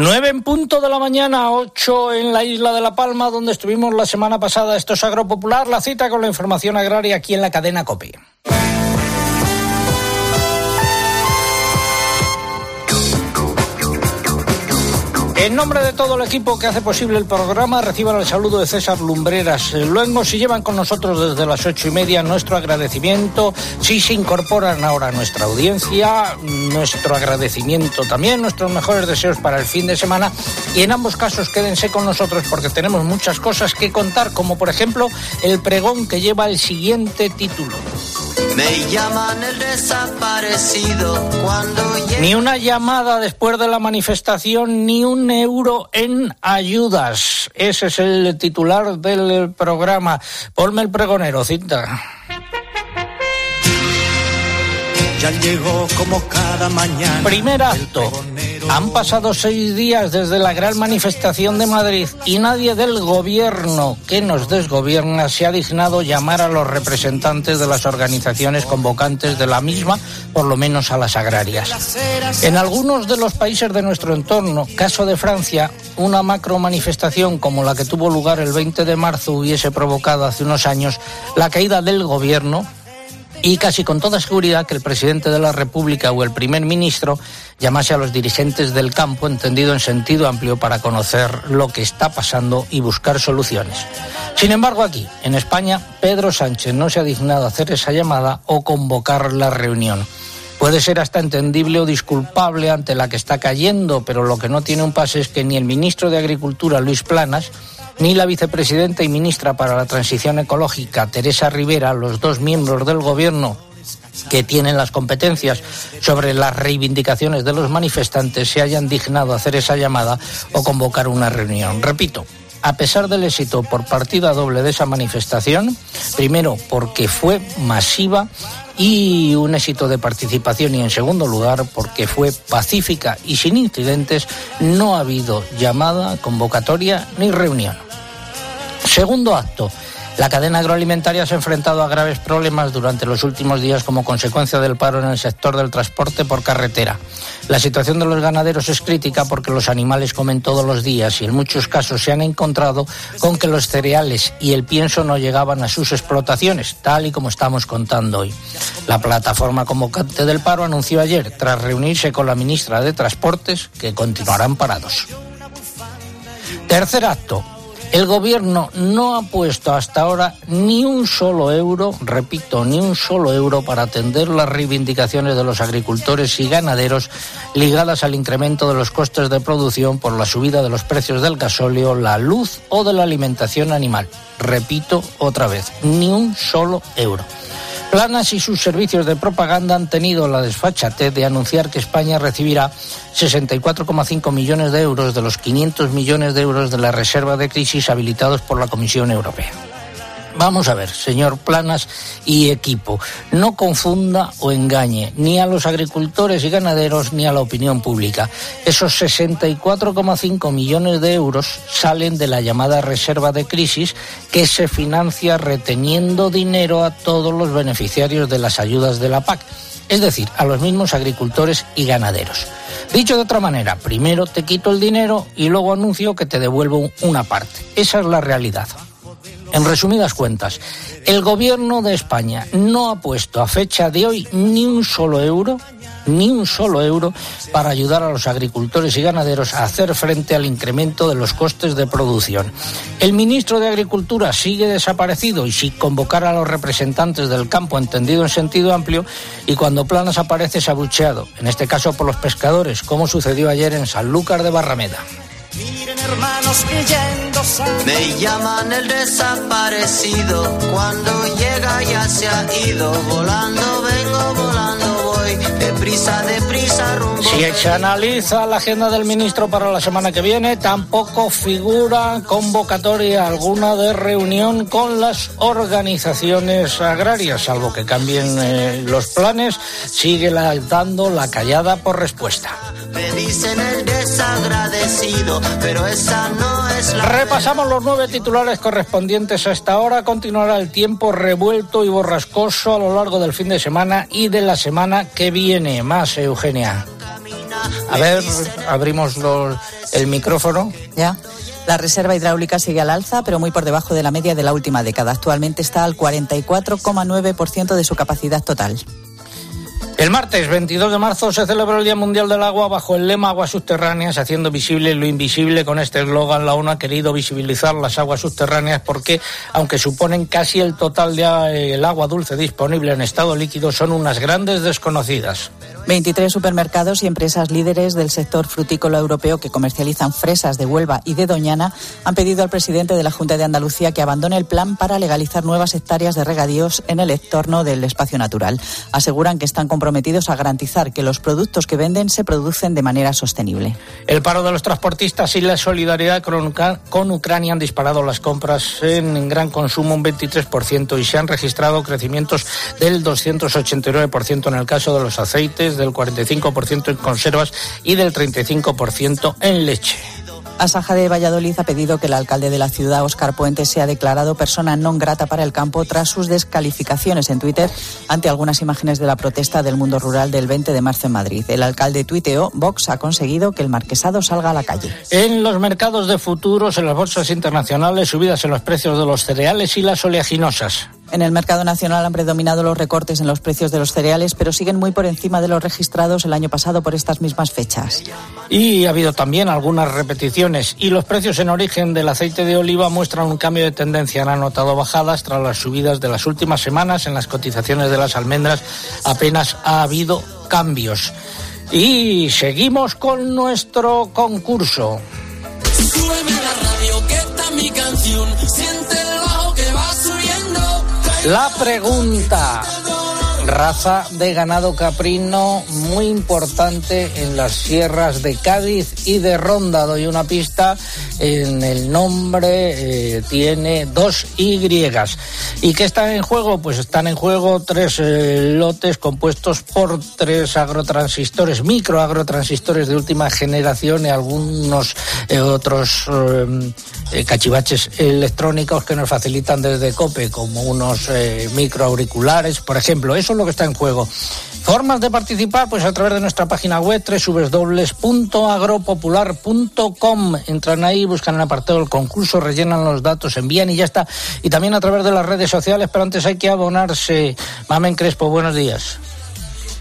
Nueve en punto de la mañana, ocho en la isla de La Palma, donde estuvimos la semana pasada. Esto es Agropopular, la cita con la información agraria aquí en la cadena COPI. En nombre de todo el equipo que hace posible el programa, reciban el saludo de César Lumbreras. Luego, si llevan con nosotros desde las ocho y media, nuestro agradecimiento. Si se incorporan ahora a nuestra audiencia, nuestro agradecimiento también, nuestros mejores deseos para el fin de semana. Y en ambos casos, quédense con nosotros porque tenemos muchas cosas que contar, como por ejemplo el pregón que lleva el siguiente título. Me llaman el desaparecido cuando Ni una llamada después de la manifestación, ni un euro en ayudas. Ese es el titular del programa. Ponme el pregonero, cinta. Ya llegó como cada mañana. Primer acto. Han pasado seis días desde la gran manifestación de Madrid y nadie del gobierno que nos desgobierna se ha dignado llamar a los representantes de las organizaciones convocantes de la misma, por lo menos a las agrarias. En algunos de los países de nuestro entorno, caso de Francia, una macro manifestación como la que tuvo lugar el 20 de marzo hubiese provocado hace unos años la caída del gobierno y casi con toda seguridad que el presidente de la República o el primer ministro llamase a los dirigentes del campo, entendido en sentido amplio, para conocer lo que está pasando y buscar soluciones. Sin embargo, aquí, en España, Pedro Sánchez no se ha dignado hacer esa llamada o convocar la reunión. Puede ser hasta entendible o disculpable ante la que está cayendo, pero lo que no tiene un pase es que ni el ministro de Agricultura, Luis Planas, ni la vicepresidenta y ministra para la Transición Ecológica, Teresa Rivera, los dos miembros del Gobierno que tienen las competencias sobre las reivindicaciones de los manifestantes, se hayan dignado hacer esa llamada o convocar una reunión. Repito, a pesar del éxito por partida doble de esa manifestación, primero porque fue masiva y un éxito de participación y en segundo lugar porque fue pacífica y sin incidentes, no ha habido llamada, convocatoria ni reunión. Segundo acto. La cadena agroalimentaria se ha enfrentado a graves problemas durante los últimos días como consecuencia del paro en el sector del transporte por carretera. La situación de los ganaderos es crítica porque los animales comen todos los días y en muchos casos se han encontrado con que los cereales y el pienso no llegaban a sus explotaciones, tal y como estamos contando hoy. La plataforma convocante del paro anunció ayer, tras reunirse con la ministra de Transportes, que continuarán parados. Tercer acto. El gobierno no ha puesto hasta ahora ni un solo euro, repito, ni un solo euro para atender las reivindicaciones de los agricultores y ganaderos ligadas al incremento de los costes de producción por la subida de los precios del gasóleo, la luz o de la alimentación animal. Repito otra vez, ni un solo euro. Planas y sus servicios de propaganda han tenido la desfachatez de anunciar que España recibirá 64,5 millones de euros de los 500 millones de euros de la reserva de crisis habilitados por la Comisión Europea. Vamos a ver, señor Planas y equipo, no confunda o engañe ni a los agricultores y ganaderos ni a la opinión pública. Esos 64,5 millones de euros salen de la llamada reserva de crisis que se financia reteniendo dinero a todos los beneficiarios de las ayudas de la PAC, es decir, a los mismos agricultores y ganaderos. Dicho de otra manera, primero te quito el dinero y luego anuncio que te devuelvo una parte. Esa es la realidad. En resumidas cuentas, el gobierno de España no ha puesto a fecha de hoy ni un solo euro, ni un solo euro para ayudar a los agricultores y ganaderos a hacer frente al incremento de los costes de producción. El ministro de Agricultura sigue desaparecido y sin convocar a los representantes del campo entendido en sentido amplio y cuando Planas aparece es abucheado, en este caso por los pescadores, como sucedió ayer en Sanlúcar de Barrameda. Miren hermanos yendo Me llaman el desaparecido. Cuando llega ya se ha ido. Volando vengo, volando. Deprisa, deprisa, rumbo. Si se analiza la agenda del ministro para la semana que viene, tampoco figura convocatoria alguna de reunión con las organizaciones agrarias, salvo que cambien eh, los planes, sigue la, dando la callada por respuesta. Me dicen el desagradecido, pero esa no es la. Repasamos los nueve titulares correspondientes a esta hora. Continuará el tiempo revuelto y borrascoso a lo largo del fin de semana y de la semana que viene. Más, Eugenia. A ver, abrimos el micrófono. Ya. La reserva hidráulica sigue al alza, pero muy por debajo de la media de la última década. Actualmente está al 44,9% de su capacidad total. El martes 22 de marzo se celebró el Día Mundial del Agua bajo el lema Aguas Subterráneas, haciendo visible lo invisible. Con este eslogan, la ONU ha querido visibilizar las aguas subterráneas porque, aunque suponen casi el total del agua dulce disponible en estado líquido, son unas grandes desconocidas. 23 supermercados y empresas líderes del sector frutícola europeo que comercializan fresas de Huelva y de Doñana han pedido al presidente de la Junta de Andalucía que abandone el plan para legalizar nuevas hectáreas de regadíos en el entorno del espacio natural. Aseguran que están comprometidos a garantizar que los productos que venden se producen de manera sostenible. El paro de los transportistas y la solidaridad con Ucrania han disparado las compras en gran consumo un 23% y se han registrado crecimientos del 289% en el caso de los aceites del 45% en conservas y del 35% en leche. Asaja de Valladolid ha pedido que el alcalde de la ciudad, Óscar Puente, sea declarado persona non grata para el campo tras sus descalificaciones en Twitter ante algunas imágenes de la protesta del mundo rural del 20 de marzo en Madrid. El alcalde tuiteó, Vox ha conseguido que el marquesado salga a la calle. En los mercados de futuros, en las bolsas internacionales, subidas en los precios de los cereales y las oleaginosas. En el mercado nacional han predominado los recortes en los precios de los cereales, pero siguen muy por encima de los registrados el año pasado por estas mismas fechas. Y ha habido también algunas repeticiones. Y los precios en origen del aceite de oliva muestran un cambio de tendencia. Han anotado bajadas tras las subidas de las últimas semanas. En las cotizaciones de las almendras apenas ha habido cambios. Y seguimos con nuestro concurso. la radio, que está mi canción. La pregunta. Raza de ganado caprino muy importante en las sierras de Cádiz y de Ronda. Doy una pista. En el nombre eh, tiene dos Y. ¿Y qué están en juego? Pues están en juego tres eh, lotes compuestos por tres agrotransistores, microagrotransistores de última generación y algunos eh, otros cachivaches electrónicos que nos facilitan desde COPE, como unos microauriculares, por ejemplo. Eso es lo que está en juego. Formas de participar, pues a través de nuestra página web www.agropopular.com. Entran ahí, buscan el apartado del concurso, rellenan los datos, envían y ya está. Y también a través de las redes sociales, pero antes hay que abonarse. Mamen Crespo, buenos días.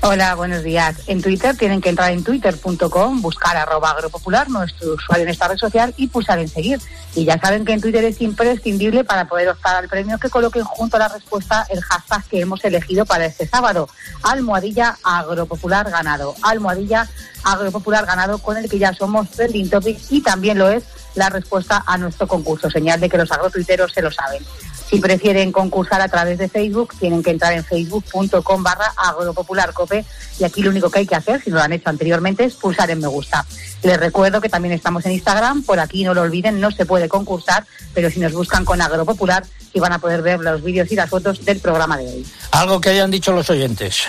Hola, buenos días. En Twitter tienen que entrar en twitter.com, buscar arroba agropopular, nuestro usuario en esta red social, y pulsar en seguir. Y ya saben que en Twitter es imprescindible para poder optar al premio que coloquen junto a la respuesta el hashtag que hemos elegido para este sábado, almohadilla agropopular ganado. Almohadilla agropopular ganado con el que ya somos trending topic y también lo es la respuesta a nuestro concurso, señal de que los agrotuiteros se lo saben. Si prefieren concursar a través de Facebook, tienen que entrar en facebook.com barra agropopularcope y aquí lo único que hay que hacer, si no lo han hecho anteriormente, es pulsar en me gusta. Les recuerdo que también estamos en Instagram, por aquí no lo olviden, no se puede concursar, pero si nos buscan con Agropopular, sí van a poder ver los vídeos y las fotos del programa de hoy. Algo que hayan dicho los oyentes.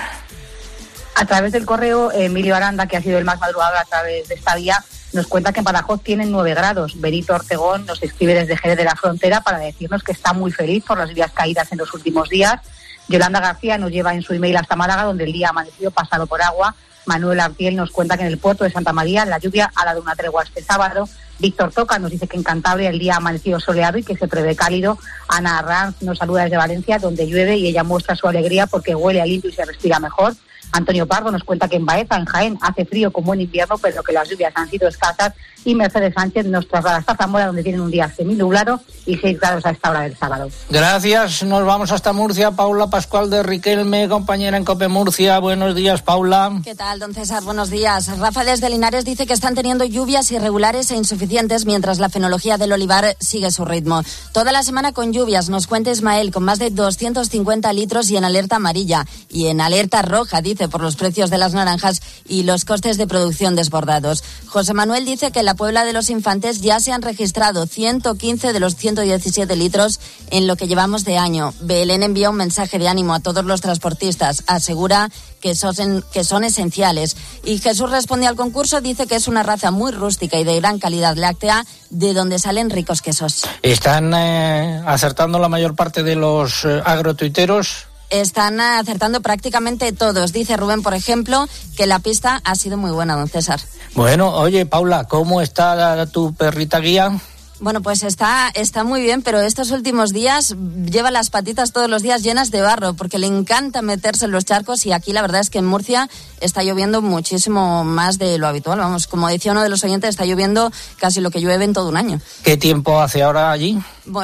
A través del correo, Emilio Aranda, que ha sido el más madrugador a través de esta vía, nos cuenta que en Badajoz tienen nueve grados. Benito Ortegón nos escribe desde Jerez de la Frontera para decirnos que está muy feliz por las lluvias caídas en los últimos días. Yolanda García nos lleva en su email hasta Málaga, donde el día ha amanecido pasado por agua. Manuel Artiel nos cuenta que en el puerto de Santa María la lluvia ha dado una tregua este sábado. Víctor Toca nos dice que en Cantabria el día ha amanecido soleado y que se prevé cálido. Ana Arranz nos saluda desde Valencia, donde llueve y ella muestra su alegría porque huele a limpio y se respira mejor. Antonio Pardo nos cuenta que en Baeza, en Jaén, hace frío como en invierno, pero que las lluvias han sido escasas. Y Mercedes Sánchez nos traslada hasta Zamora, donde tienen un día seminublado y 6 grados a esta hora del sábado. Gracias. Nos vamos hasta Murcia. Paula Pascual de Riquelme, compañera en Cope Murcia. Buenos días, Paula. ¿Qué tal, don César? Buenos días. Rafa desde Linares dice que están teniendo lluvias irregulares e insuficientes mientras la fenología del olivar sigue su ritmo. Toda la semana con lluvias, nos cuenta Ismael, con más de 250 litros y en alerta amarilla. Y en alerta roja, dice, por los precios de las naranjas y los costes de producción desbordados. José Manuel dice que la Puebla de los Infantes ya se han registrado 115 de los 117 litros en lo que llevamos de año. Belén envía un mensaje de ánimo a todos los transportistas. Asegura que son, que son esenciales. Y Jesús responde al concurso, dice que es una raza muy rústica y de gran calidad láctea, de donde salen ricos quesos. Están eh, acertando la mayor parte de los eh, agrotuiteros Están acertando prácticamente todos. Dice Rubén, por ejemplo, que la pista ha sido muy buena, don César. Bueno, oye, Paula, ¿cómo está tu perrita guía? Bueno, pues está, está muy bien, pero estos últimos días lleva las patitas todos los días llenas de barro, porque le encanta meterse en los charcos y aquí la verdad es que en Murcia está lloviendo muchísimo más de lo habitual. Vamos, como decía uno de los oyentes, está lloviendo casi lo que llueve en todo un año. ¿Qué tiempo hace ahora allí?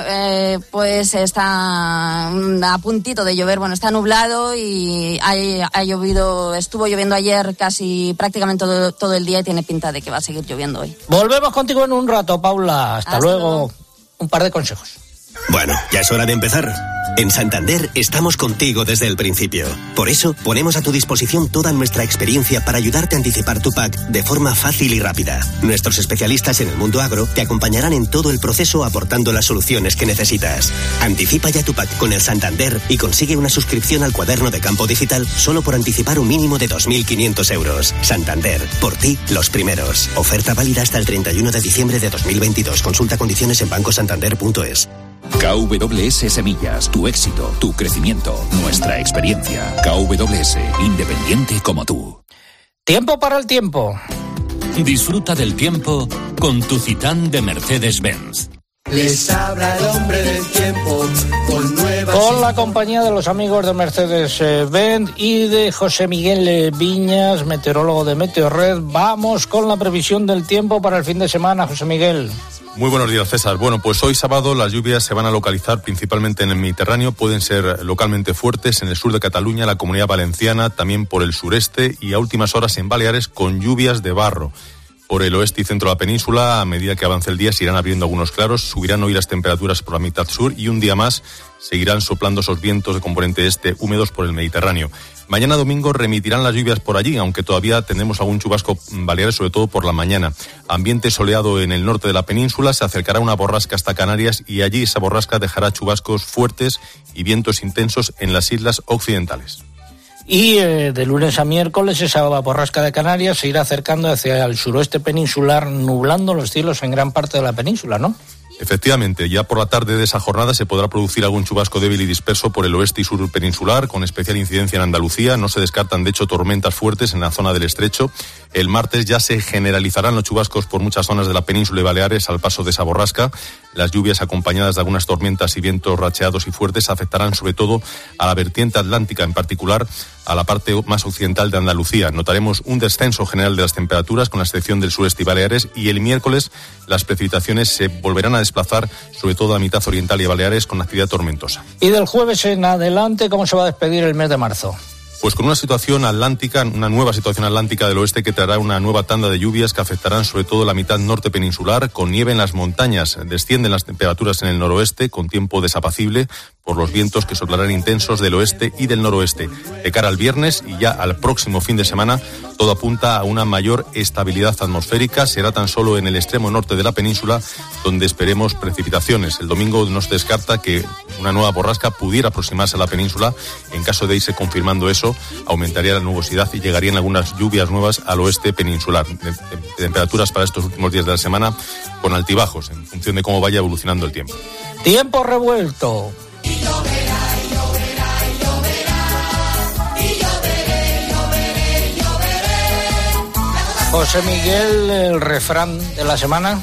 Eh, pues está a puntito de llover. Bueno, está nublado y ha, llovido, estuvo lloviendo ayer casi prácticamente todo, el día y tiene pinta de que va a seguir lloviendo hoy. Volvemos contigo en un rato, Paula. Hasta, luego. Un par de consejos. Bueno, ya es hora de empezar. En Santander estamos contigo desde el principio. Por eso ponemos a tu disposición toda nuestra experiencia para ayudarte a anticipar tu PAC de forma fácil y rápida. Nuestros especialistas en el mundo agro te acompañarán en todo el proceso aportando las soluciones que necesitas. Anticipa ya tu PAC con el Santander y consigue una suscripción al cuaderno de campo digital solo por anticipar un mínimo de 2.500 euros. Santander, por ti, los primeros. Oferta válida hasta el 31 de diciembre de 2022. Consulta condiciones en bancosantander.es. KWS Semillas, tu éxito, tu crecimiento, nuestra experiencia. KWS, independiente como tú. Tiempo para el tiempo. Disfruta del tiempo con tu Citán de Mercedes-Benz. Les habla el hombre del tiempo con nuevas. Con la compañía de los amigos de Mercedes-Benz y de José Miguel Viñas, meteorólogo de Meteorred. Vamos con la previsión del tiempo para el fin de semana, José Miguel. Muy buenos días, César. Bueno, pues hoy sábado las lluvias se van a localizar principalmente en el Mediterráneo, pueden ser localmente fuertes en el sur de Cataluña, la comunidad valenciana, también por el sureste y a últimas horas en Baleares con lluvias de barro. Por el oeste y centro de la península, a medida que avance el día, se irán abriendo algunos claros, subirán hoy las temperaturas por la mitad sur y un día más seguirán soplando esos vientos de componente este húmedos por el Mediterráneo. Mañana domingo remitirán las lluvias por allí, aunque todavía tendremos algún chubasco baleares, sobre todo por la mañana. Ambiente soleado en el norte de la península, se acercará una borrasca hasta Canarias y allí esa borrasca dejará chubascos fuertes y vientos intensos en las islas occidentales. Y eh, de lunes a miércoles esa borrasca de Canarias se irá acercando hacia el suroeste peninsular, nublando los cielos en gran parte de la península, ¿no? Efectivamente, ya por la tarde de esa jornada se podrá producir algún chubasco débil y disperso por el oeste y sur peninsular, con especial incidencia en Andalucía. No se descartan, de hecho, tormentas fuertes en la zona del estrecho. El martes ya se generalizarán los chubascos por muchas zonas de la península y Baleares al paso de esa borrasca. Las lluvias acompañadas de algunas tormentas y vientos racheados y fuertes afectarán sobre todo a la vertiente atlántica, en particular a la parte más occidental de Andalucía. Notaremos un descenso general de las temperaturas, con la excepción del sureste y Baleares, y el miércoles las precipitaciones se volverán a desplazar, sobre todo a mitad oriental y Baleares, con actividad tormentosa. Y del jueves en adelante, ¿cómo se va a despedir el mes de marzo? Pues con una situación atlántica, una nueva situación atlántica del oeste que traerá una nueva tanda de lluvias que afectarán sobre todo la mitad norte peninsular, con nieve en las montañas. Descienden las temperaturas en el noroeste con tiempo desapacible por los vientos que soplarán intensos del oeste y del noroeste. De cara al viernes y ya al próximo fin de semana, todo apunta a una mayor estabilidad atmosférica. Será tan solo en el extremo norte de la península donde esperemos precipitaciones. El domingo no se descarta que una nueva borrasca pudiera aproximarse a la península. En caso de irse confirmando eso, aumentaría la nubosidad y llegarían algunas lluvias nuevas al oeste peninsular. temperaturas para estos últimos días de la semana con altibajos en función de cómo vaya evolucionando el tiempo. Tiempo revuelto. José Miguel, el refrán de la semana.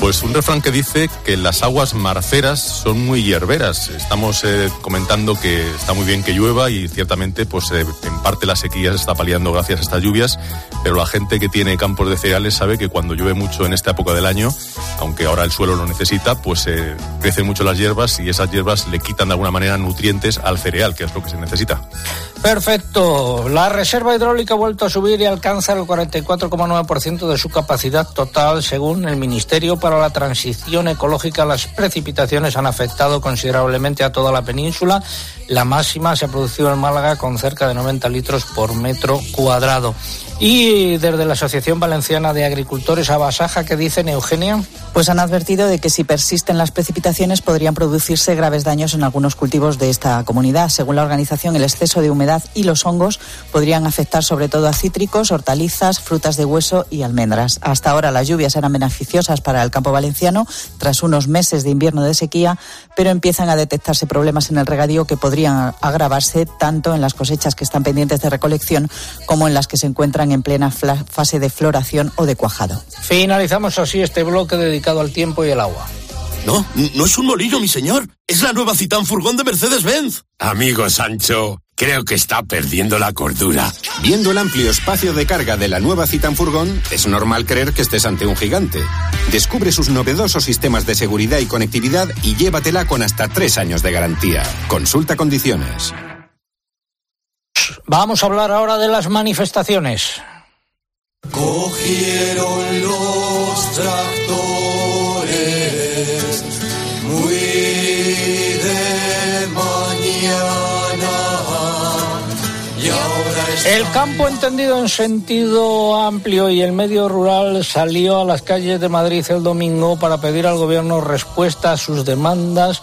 Pues un refrán que dice que las aguas marceras son muy hierberas. Estamos eh, comentando que está muy bien que llueva y ciertamente pues eh, en parte la sequía se está paliando gracias a estas lluvias, pero la gente que tiene campos de cereales sabe que cuando llueve mucho en esta época del año, aunque ahora el suelo lo necesita, pues eh, crecen mucho las hierbas y esas hierbas le quitan de alguna manera nutrientes al cereal, que es lo que se necesita. Perfecto. La reserva hidráulica ha vuelto a subir y alcanza el 44,9% de su capacidad total, según el Ministerio para la Transición Ecológica. Las precipitaciones han afectado considerablemente a toda la península. La máxima se ha producido en Málaga con cerca de 90 litros por metro cuadrado. Y desde la Asociación Valenciana de Agricultores a Basaja, ¿qué dicen, Eugenia? Pues han advertido de que si persisten las precipitaciones podrían producirse graves daños en algunos cultivos de esta comunidad. Según la organización, el exceso de humedad y los hongos podrían afectar sobre todo a cítricos, hortalizas, frutas de hueso y almendras. Hasta ahora las lluvias eran beneficiosas para el campo valenciano tras unos meses de invierno de sequía, pero empiezan a detectarse problemas en el regadío que podrían agravarse tanto en las cosechas que están pendientes de recolección como en las que se encuentran en plena fase de floración o de cuajado. Finalizamos así este bloque dedicado al tiempo y el agua. No, no es un molino, mi señor. Es la nueva Citán Furgón de Mercedes-Benz. Amigo Sancho, creo que está perdiendo la cordura. Viendo el amplio espacio de carga de la nueva Citan Furgón, es normal creer que estés ante un gigante. Descubre sus novedosos sistemas de seguridad y conectividad y llévatela con hasta tres años de garantía. Consulta condiciones. Vamos a hablar ahora de las manifestaciones. Cogieron los tractores muy de mañana. Y ahora El campo entendido en sentido amplio y el medio rural salió a las calles de Madrid el domingo para pedir al gobierno respuesta a sus demandas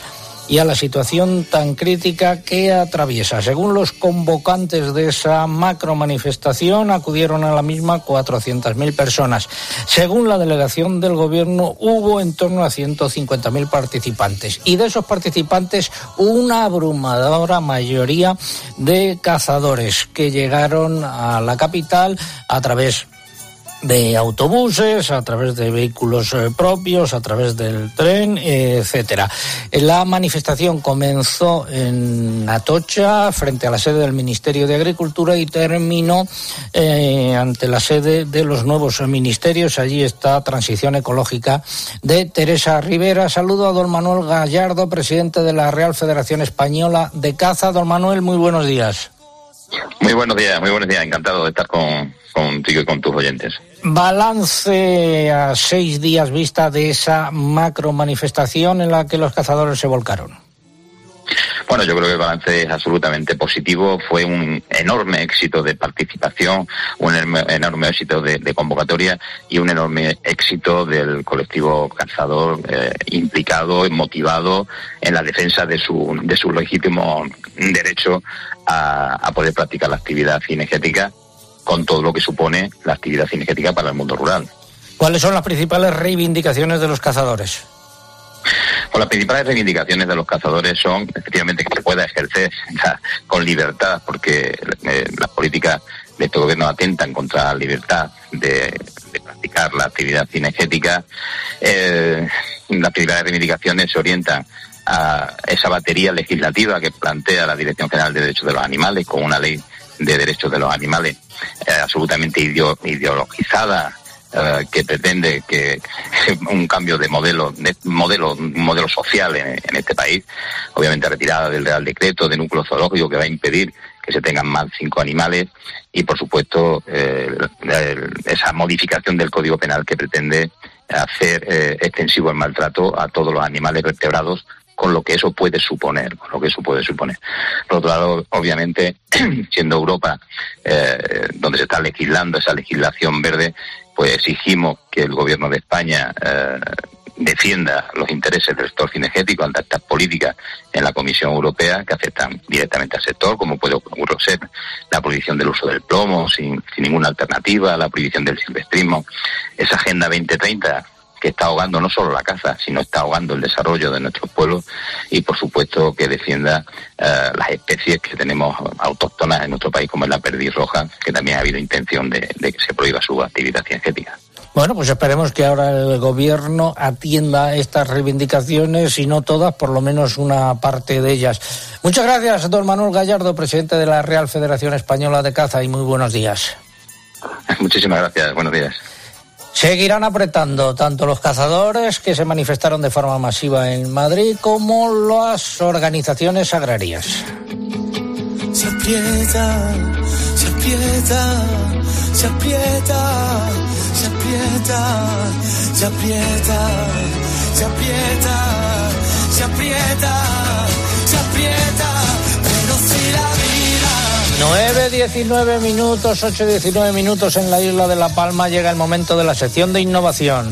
y a la situación tan crítica que atraviesa. Según los convocantes de esa macro manifestación, acudieron a la misma 400.000 personas. Según la delegación del Gobierno, hubo en torno a 150.000 participantes. Y de esos participantes, una abrumadora mayoría de cazadores que llegaron a la capital a través de autobuses, a través de vehículos eh, propios, a través del tren, etcétera. La manifestación comenzó en Atocha, frente a la sede del Ministerio de Agricultura, y terminó eh, ante la sede de los nuevos ministerios. Allí está Transición Ecológica de Teresa Rivera. Saludo a don Manuel Gallardo, presidente de la Real Federación Española de Caza. Don Manuel, muy buenos días. Muy buenos días, muy buenos días. Encantado de estar con, contigo y con tus oyentes. Balance a seis días vista de esa macro manifestación en la que los cazadores se volcaron. Bueno, yo creo que el balance es absolutamente positivo. Fue un enorme éxito de participación, un enorme éxito de, convocatoria y un enorme éxito del colectivo cazador eh, implicado y motivado en la defensa de su, de su legítimo derecho a, a poder practicar la actividad cinegética con todo lo que supone la actividad cinegética para el mundo rural. ¿Cuáles son las principales reivindicaciones de los cazadores? Pues las principales reivindicaciones de los cazadores son efectivamente que se pueda ejercer con libertad, porque eh, las políticas de este gobierno atentan contra la libertad de, practicar la actividad cinegética. Eh, las principales reivindicaciones se orientan a esa batería legislativa que plantea la Dirección General de Derechos de los Animales con una ley de derechos de los animales eh, absolutamente ideologizada eh, que pretende que un cambio de modelo de modelo modelo social en, este país obviamente retirada del Real Decreto de núcleo zoológico que va a impedir que se tengan más cinco animales y por supuesto eh, esa modificación del Código Penal que pretende hacer extensivo el maltrato a todos los animales vertebrados con lo que eso puede suponer, con lo que eso puede suponer. Por otro lado, obviamente, siendo Europa eh, donde se está legislando esa legislación verde, pues exigimos que el gobierno de España eh, defienda los intereses del sector cinegético ante estas políticas en la Comisión Europea que afectan directamente al sector, como puede ser la prohibición del uso del plomo sin, sin ninguna alternativa, la prohibición del silvestrismo, esa Agenda 2030 que está ahogando no solo la caza, sino está ahogando el desarrollo de nuestros pueblos y, por supuesto, que defienda eh, las especies que tenemos autóctonas en nuestro país, como es la perdiz roja, que también ha habido intención de, que se prohíba su actividad científica. Bueno, pues esperemos que ahora el gobierno atienda estas reivindicaciones, y no todas, por lo menos una parte de ellas. Muchas gracias, don Manuel Gallardo, presidente de la Real Federación Española de Caza, y muy buenos días. Muchísimas gracias, buenos días. Seguirán apretando tanto los cazadores que se manifestaron de forma masiva en Madrid como las organizaciones agrarias. Se aprieta, se aprieta, se aprieta, se aprieta, se aprieta, se aprieta, 9, 19 minutos, 8, 19 minutos en la isla de La Palma llega el momento de la sección de innovación.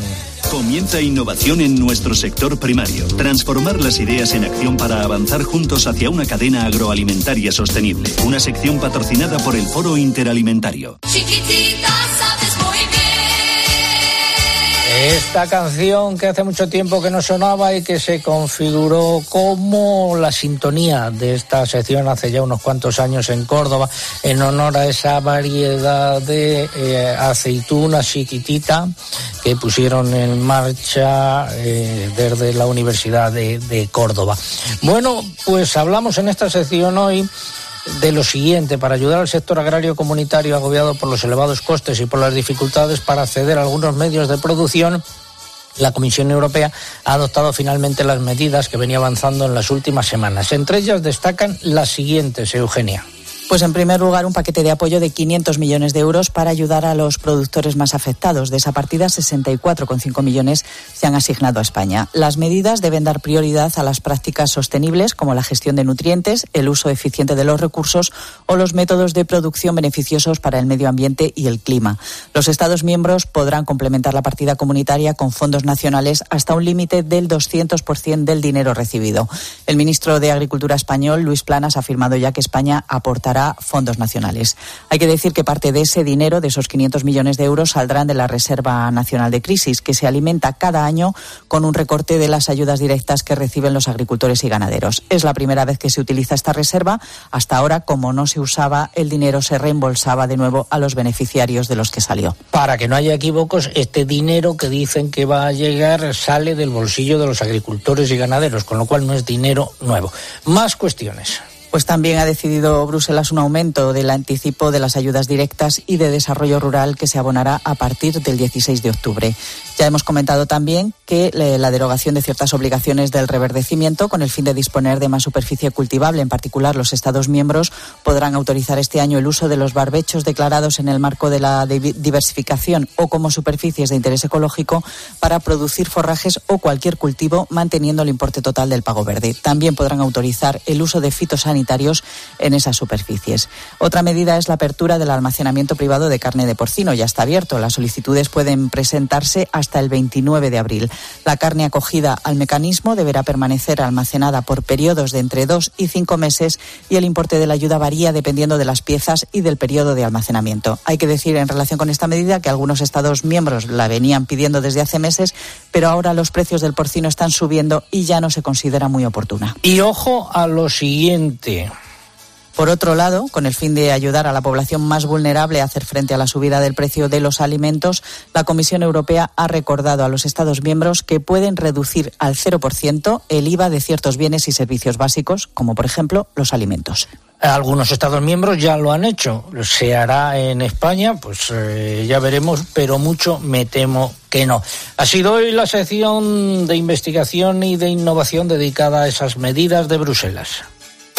Comienza innovación en nuestro sector primario. Transformar las ideas en acción para avanzar juntos hacia una cadena agroalimentaria sostenible. Una sección patrocinada por el Foro Interalimentario. Esta canción que hace mucho tiempo que no sonaba y que se configuró como la sintonía de esta sección hace ya unos cuantos años en Córdoba, en honor a esa variedad de eh, aceituna chiquitita que pusieron en marcha eh, desde la Universidad de, de Córdoba. Bueno, pues hablamos en esta sección hoy de lo siguiente, para ayudar al sector agrario comunitario agobiado por los elevados costes y por las dificultades para acceder a algunos medios de producción, la Comisión Europea ha adoptado finalmente las medidas que venía avanzando en las últimas semanas. Entre ellas destacan las siguientes, Eugenia. Pues en primer lugar, un paquete de apoyo de 500 millones de euros para ayudar a los productores más afectados. De esa partida, 64,5 millones se han asignado a España. Las medidas deben dar prioridad a las prácticas sostenibles como la gestión de nutrientes, el uso eficiente de los recursos o los métodos de producción beneficiosos para el medio ambiente y el clima. Los Estados miembros podrán complementar la partida comunitaria con fondos nacionales hasta un límite del 200% del dinero recibido. El ministro de Agricultura español, Luis Planas, ha afirmado ya que España aportará fondos nacionales. Hay que decir que parte de ese dinero, de esos 500 millones de euros, saldrán de la Reserva Nacional de Crisis, que se alimenta cada año con un recorte de las ayudas directas que reciben los agricultores y ganaderos. Es la primera vez que se utiliza esta reserva. Hasta ahora, como no se usaba, el dinero se reembolsaba de nuevo a los beneficiarios de los que salió. Para que no haya equívocos, este dinero que dicen que va a llegar sale del bolsillo de los agricultores y ganaderos, con lo cual no es dinero nuevo. Más cuestiones. Pues también ha decidido Bruselas un aumento del anticipo de las ayudas directas y de desarrollo rural que se abonará a partir del 16 de octubre. Ya hemos comentado también que la derogación de ciertas obligaciones del reverdecimiento con el fin de disponer de más superficie cultivable, en particular los Estados miembros podrán autorizar este año el uso de los barbechos declarados en el marco de la diversificación o como superficies de interés ecológico para producir forrajes o cualquier cultivo manteniendo el importe total del pago verde. También podrán autorizar el uso de fitosanitarios en esas superficies. Otra medida es la apertura del almacenamiento privado de carne de porcino. Ya está abierto. Las solicitudes pueden presentarse hasta el 29 de abril. La carne acogida al mecanismo deberá permanecer almacenada por periodos de entre dos y cinco meses y el importe de la ayuda varía dependiendo de las piezas y del periodo de almacenamiento. Hay que decir en relación con esta medida que algunos Estados miembros la venían pidiendo desde hace meses, pero ahora los precios del porcino están subiendo y ya no se considera muy oportuna. Y ojo a lo siguiente. Por otro lado, con el fin de ayudar a la población más vulnerable a hacer frente a la subida del precio de los alimentos, la Comisión Europea ha recordado a los Estados miembros que pueden reducir al 0% el IVA de ciertos bienes y servicios básicos, como por ejemplo los alimentos. Algunos Estados miembros ya lo han hecho. Se hará en España, pues eh, ya veremos, pero mucho me temo que no. Ha sido hoy la sección de investigación y de innovación dedicada a esas medidas de Bruselas.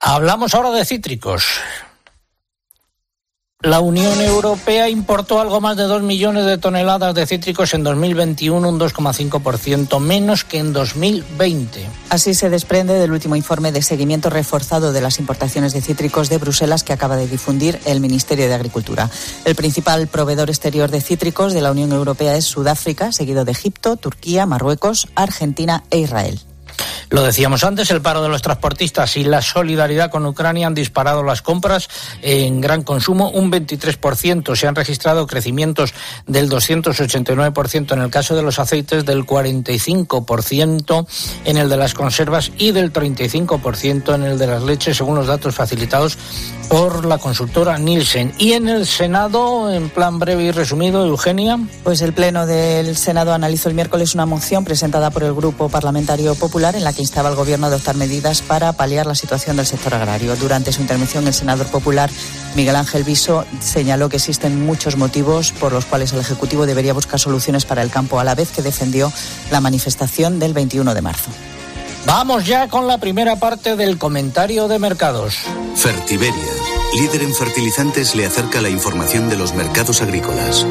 Hablamos ahora de cítricos. La Unión Europea importó algo más de 2 millones de toneladas de cítricos en 2021, un 2,5% menos que en 2020. Así se desprende del último informe de seguimiento reforzado de las importaciones de cítricos de Bruselas que acaba de difundir el Ministerio de Agricultura. El principal proveedor exterior de cítricos de la Unión Europea es Sudáfrica, seguido de Egipto, Turquía, Marruecos, Argentina e Israel. Lo decíamos antes, el paro de los transportistas y la solidaridad con Ucrania han disparado las compras en gran consumo un 23%. Se han registrado crecimientos del 289% en el caso de los aceites, del 45% en el de las conservas y del 35% en el de las leches, según los datos facilitados por la consultora Nielsen. Y en el Senado, en plan breve y resumido, Eugenia. Pues el Pleno del Senado analizó el miércoles una moción presentada por el Grupo Parlamentario Popular en la que instaba al Gobierno a adoptar medidas para paliar la situación del sector agrario. Durante su intervención, el senador popular Miguel Ángel Viso señaló que existen muchos motivos por los cuales el Ejecutivo debería buscar soluciones para el campo, a la vez que defendió la manifestación del 21 de marzo. Vamos ya con la primera parte del comentario de mercados. Fertiberia, líder en fertilizantes, le acerca la información de los mercados agrícolas.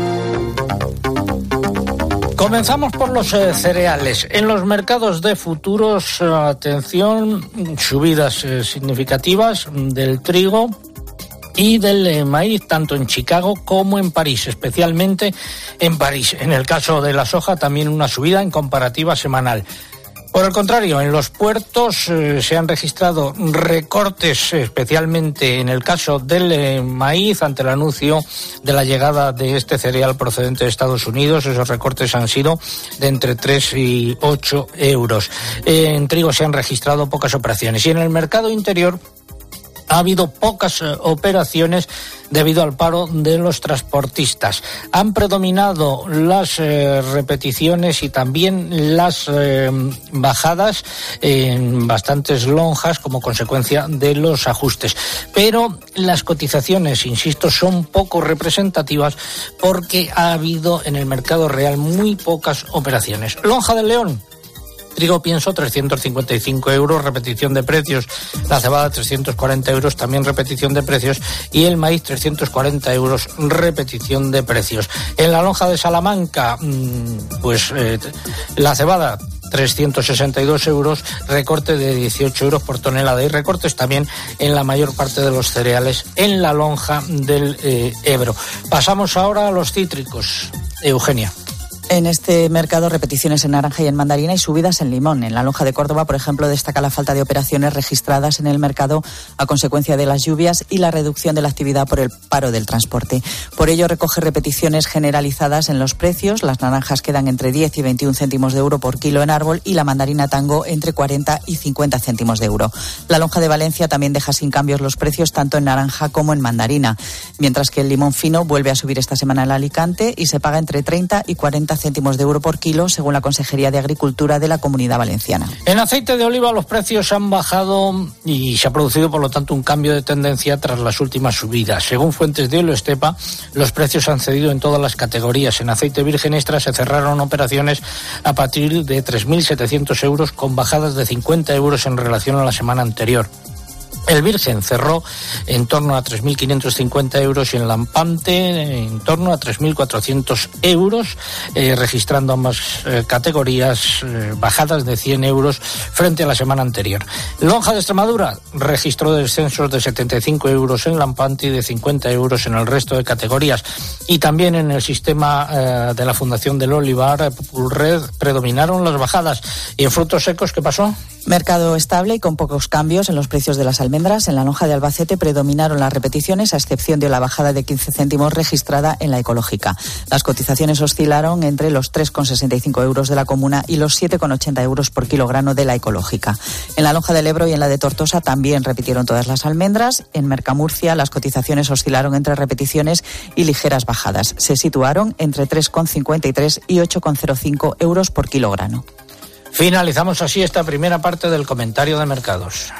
Comenzamos por los eh, cereales. En los mercados de futuros, eh, atención, subidas eh, significativas del trigo y del maíz, tanto en Chicago como en París, especialmente en París. En el caso de la soja, también una subida en comparativa semanal. Por el contrario, en los puertos eh, se han registrado recortes, especialmente en el caso del eh, maíz, ante el anuncio de la llegada de este cereal procedente de Estados Unidos. Esos recortes han sido de entre 3 y 8 euros. en trigo se han registrado pocas operaciones. Y en el mercado interior, ha habido pocas eh, operaciones debido al paro de los transportistas. Han predominado las eh, repeticiones y también las eh, bajadas en bastantes lonjas como consecuencia de los ajustes. Pero las cotizaciones, insisto, son poco representativas porque ha habido en el mercado real muy pocas operaciones. Lonja del León, Trigo pienso 355 euros, repetición de precios. La cebada 340 euros, también repetición de precios. Y el maíz 340 euros, repetición de precios. En la lonja de Salamanca, mm, pues eh, la cebada 362 euros, recorte de 18 euros por tonelada y recortes también en la mayor parte de los cereales en la lonja del eh, Ebro. Pasamos ahora a los cítricos. Eugenia. En este mercado, repeticiones en naranja y en mandarina y subidas en limón. En la lonja de Córdoba, por ejemplo, destaca la falta de operaciones registradas en el mercado a consecuencia de las lluvias y la reducción de la actividad por el paro del transporte. Por ello, recoge repeticiones generalizadas en los precios. Las naranjas quedan entre 10 y 21 céntimos de euro por kilo en árbol y la mandarina tango entre 40 y 50 céntimos de euro. La lonja de Valencia también deja sin cambios los precios tanto en naranja como en mandarina, mientras que el limón fino vuelve a subir esta semana en Alicante y se paga entre 30 y 40 céntimos de euro por kilo, según la Consejería de Agricultura de la Comunidad Valenciana. En aceite de oliva los precios han bajado y se ha producido, por lo tanto, un cambio de tendencia tras las últimas subidas. Según fuentes de Olo Estepa, los precios han cedido en todas las categorías. En aceite virgen extra se cerraron operaciones a partir de 3.700 euros con bajadas de 50 euros en relación a la semana anterior. El Virgen cerró en torno a 3.550 euros y en Lampante en torno a 3.400 euros, eh, registrando ambas eh, categorías eh, bajadas de 100 euros frente a la semana anterior. Lonja de Extremadura registró descensos de 75 euros en Lampante y de 50 euros en el resto de categorías. Y también en el sistema de la Fundación del Olivar, Red, predominaron las bajadas. ¿Y en frutos secos qué pasó? Mercado estable y con pocos cambios en los precios de las En la lonja de Albacete predominaron las repeticiones, a excepción de la bajada de 15 céntimos registrada en la ecológica. Las cotizaciones oscilaron entre los 3,65 euros de la comuna y los 7,80 euros por kilogramo de la ecológica. En la lonja del Ebro y en la de Tortosa también repitieron todas las almendras. En Mercamurcia las cotizaciones oscilaron entre repeticiones y ligeras bajadas. Se situaron entre 3,53 y 8,05 euros por kilogramo. Finalizamos así esta primera parte del comentario de mercados.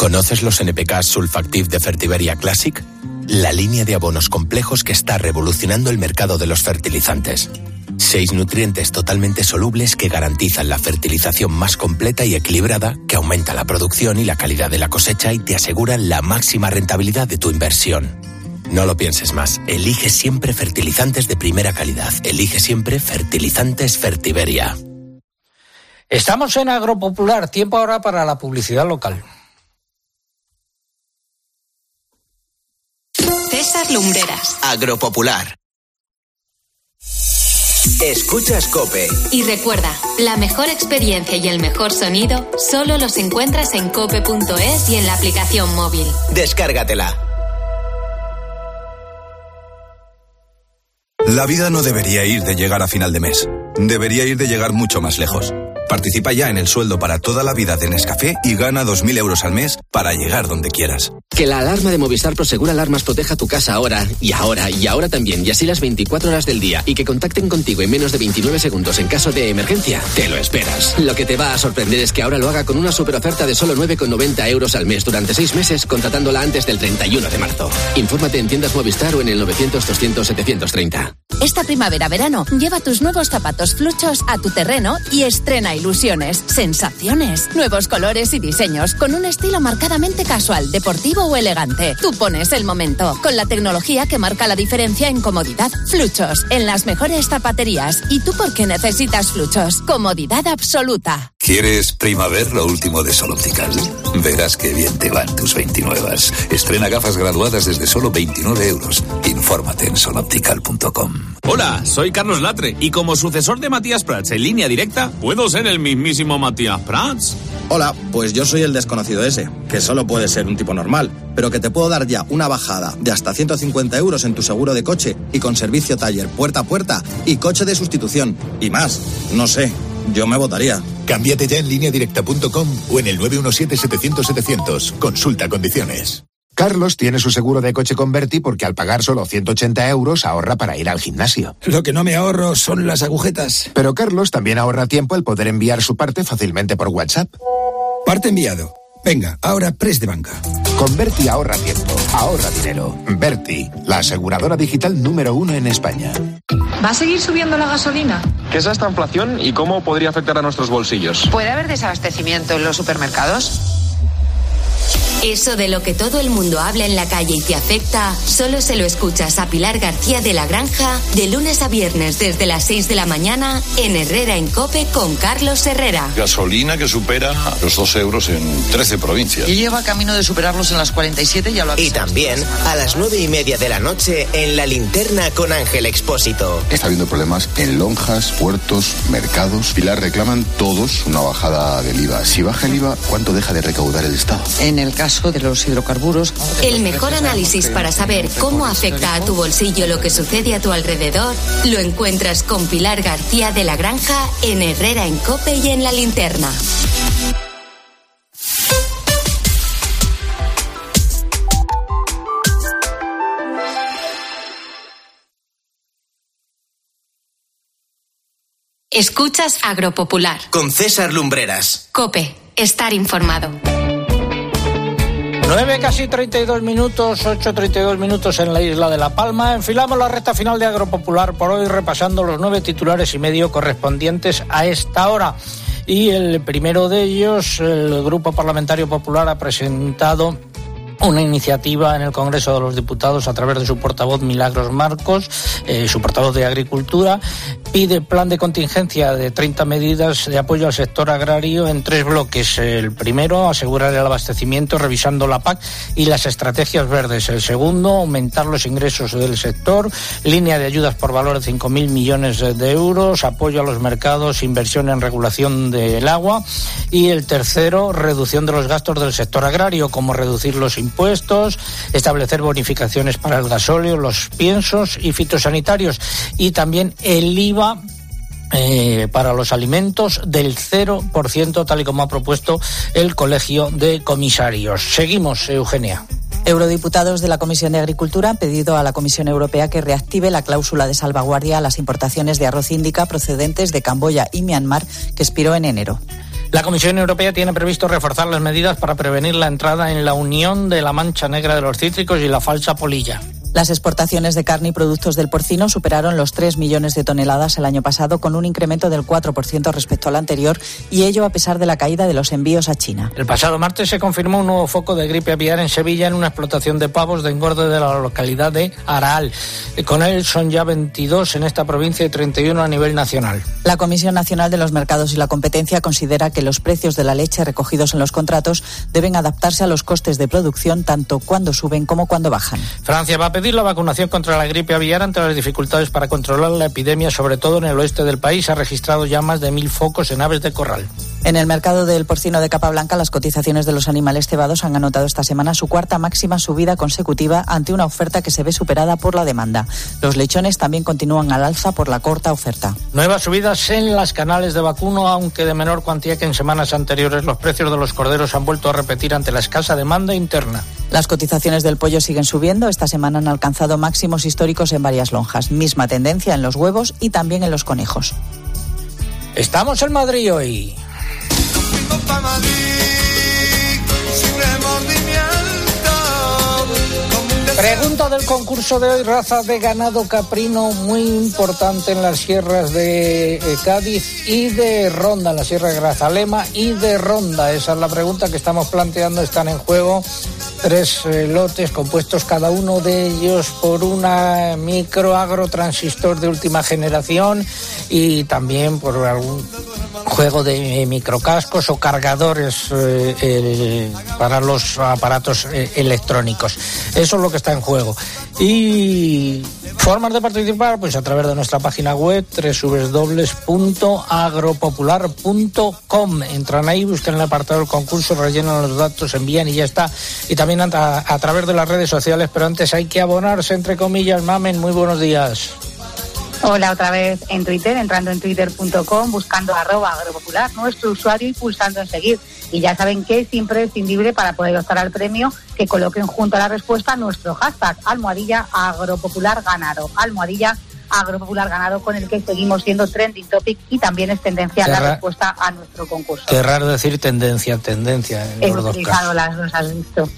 ¿Conoces los NPK Sulfactive de Fertiberia Classic? La línea de abonos complejos que está revolucionando el mercado de los fertilizantes. Seis nutrientes totalmente solubles que garantizan la fertilización más completa y equilibrada, que aumenta la producción y la calidad de la cosecha y te aseguran la máxima rentabilidad de tu inversión. No lo pienses más. Elige siempre fertilizantes de primera calidad. Elige siempre fertilizantes Fertiberia. Estamos en Agropopular, tiempo ahora para la publicidad local. César Lumbreras. Agropopular. Escuchas Cope. Y recuerda, la mejor experiencia y el mejor sonido solo los encuentras en cope.es y en la aplicación móvil. Descárgatela. La vida no debería ir de llegar a final de mes. Debería ir de llegar mucho más lejos. Participa ya en el sueldo para toda la vida de Nescafé y gana 2.000 euros al mes para llegar donde quieras. Que la alarma de Movistar Prosegura Alarmas proteja tu casa ahora, y ahora, y ahora también, y así las 24 horas del día, y que contacten contigo en menos de 29 segundos en caso de emergencia, te lo esperas. Lo que te va a sorprender es que ahora lo haga con una super oferta de solo 9,90 euros al mes durante 6 meses, contratándola antes del 31 de marzo. Infórmate en tiendas Movistar o en el 900 200 730. Esta primavera-verano, lleva tus nuevos zapatos fluchos a tu terreno y estrena ilusiones, sensaciones, nuevos colores y diseños con un estilo marcadamente casual, deportivo o elegante. Tú pones el momento con la tecnología que marca la diferencia en comodidad. Fluchos, en las mejores zapaterías. ¿Y tú por qué necesitas fluchos? Comodidad absoluta. ¿Quieres primavera lo último de Sol Optical? Verás qué bien te van tus 29. Estrena gafas graduadas desde solo 29 euros. Infórmate en soloptical.com. Hola, soy Carlos Latre y como sucesor de Matías Prats en línea directa, ¿puedo ser el mismísimo Matías Prats? Hola, pues yo soy el desconocido ese, que solo puede ser un tipo normal, pero que te puedo dar ya una bajada de hasta 150 euros en tu seguro de coche y con servicio taller puerta a puerta y coche de sustitución. Y más, no sé, yo me votaría. Cámbiate ya en lineadirecta.com o en el 917-700-700. Consulta condiciones. Carlos tiene su seguro de coche con Berti porque al pagar solo 180 euros ahorra para ir al gimnasio. Lo que no me ahorro son las agujetas. Pero Carlos también ahorra tiempo el poder enviar su parte fácilmente por WhatsApp. Parte enviado. Venga, ahora press de banca. Con Berti ahorra tiempo, ahorra dinero. Berti, la aseguradora digital número uno en España. ¿Va a seguir subiendo la gasolina? ¿Qué es esta inflación y cómo podría afectar a nuestros bolsillos? ¿Puede haber desabastecimiento en los supermercados? Eso de lo que todo el mundo habla en la calle y te afecta, solo se lo escuchas a Pilar García de la Granja de lunes a viernes desde las 6 de la mañana en Herrera en Cope con Carlos Herrera. Gasolina que supera los 2 euros en 13 provincias. Y lleva camino de superarlos en las 47, ya lo Y también a las 9 y media de la noche en La Linterna con Ángel Expósito. Está habiendo problemas en lonjas, puertos, mercados. Pilar reclaman todos una bajada del IVA. Si baja el IVA, ¿cuánto deja de recaudar el Estado? En el caso de los hidrocarburos. El mejor análisis para saber cómo afecta a tu bolsillo lo que sucede a tu alrededor lo encuentras con Pilar García de la Granja en Herrera en Cope y en La Linterna. Escuchas Agropopular. Con César Lumbreras. Cope, estar informado. 9 casi 32 minutos, 8.32 minutos en la isla de La Palma. Enfilamos la recta final de Agropopular por hoy repasando los nueve titulares y medio correspondientes a esta hora. Y el primero de ellos, el Grupo Parlamentario Popular ha presentado una iniciativa en el Congreso de los Diputados a través de su portavoz Milagros Marcos, eh, su portavoz de Agricultura, pide plan de contingencia de 30 medidas de apoyo al sector agrario en tres bloques. El primero, asegurar el abastecimiento revisando la PAC y las estrategias verdes. El segundo, aumentar los ingresos del sector, línea de ayudas por valor de 5.000 millones de euros, apoyo a los mercados, inversión en regulación del agua. Y el tercero, reducción de los gastos del sector agrario, como reducir los impuestos, establecer bonificaciones para el gasóleo, los piensos y fitosanitarios. Y también el IVA eh, para los alimentos del 0%, tal y como ha propuesto el Colegio de Comisarios. Seguimos, Eugenia. Eurodiputados de la Comisión de Agricultura han pedido a la Comisión Europea que reactive la cláusula de salvaguardia a las importaciones de arroz índica procedentes de Camboya y Myanmar que expiró en enero. La Comisión Europea tiene previsto reforzar las medidas para prevenir la entrada en la Unión de la mancha negra de los cítricos y la falsa polilla. Las exportaciones de carne y productos del porcino superaron los 3 millones de toneladas el año pasado, con un incremento del 4% respecto al anterior, y ello a pesar de la caída de los envíos a China. El pasado martes se confirmó un nuevo foco de gripe aviar en Sevilla en una explotación de pavos de engorde de la localidad de Araal. Con él son ya 22 en esta provincia y 31 a nivel nacional. La Comisión Nacional de los Mercados y la Competencia considera que los precios de la leche recogidos en los contratos deben adaptarse a los costes de producción tanto cuando suben como cuando bajan. Francia va a pedir la vacunación contra la gripe aviar ante las dificultades para controlar la epidemia, sobre todo en el oeste del país. Ha registrado ya más de mil focos en aves de corral. En el mercado del porcino de capa blanca, las cotizaciones de los animales cebados han anotado esta semana su cuarta máxima subida consecutiva ante una oferta que se ve superada por la demanda. Los lechones también continúan al alza por la corta oferta. Nuevas subidas en las canales de vacuno, aunque de menor cuantía que en semanas anteriores. Los precios de los corderos han vuelto a repetir ante la escasa demanda interna. Las cotizaciones del pollo siguen subiendo. Esta semana han alcanzado máximos históricos en varias lonjas. Misma tendencia en los huevos y también en los conejos. Estamos en Madrid hoy. copa Madrid. Pregunta del concurso de hoy, raza de ganado caprino muy importante en las sierras de eh, Cádiz y de Ronda, en la sierra de Grazalema y de Ronda. Esa es la pregunta que estamos planteando. Están en juego tres eh, lotes compuestos cada uno de ellos por una micro agrotransistor de última generación y también por algún juego de eh, microcascos o cargadores para los aparatos electrónicos. Eso es lo que está en juego. Y formas de participar, pues a través de nuestra página web www.agropopular.com. Entran ahí, buscan el apartado del concurso, rellenan los datos, envían y ya está. Y también a, a través de las redes sociales, pero antes hay que abonarse, entre comillas. Mamen, muy buenos días. Hola, otra vez en Twitter, entrando en twitter.com, buscando arroba agropopular, nuestro usuario y pulsando en seguir. Y ya saben que es imprescindible para poder optar al premio que coloquen junto a la respuesta nuestro hashtag almohadilla agropopular ganado. Almohadilla agropopular ganado con el que seguimos siendo trending topic y también es tendencia la respuesta a nuestro concurso. Qué raro decir tendencia, tendencia. He utilizado las dos, has visto.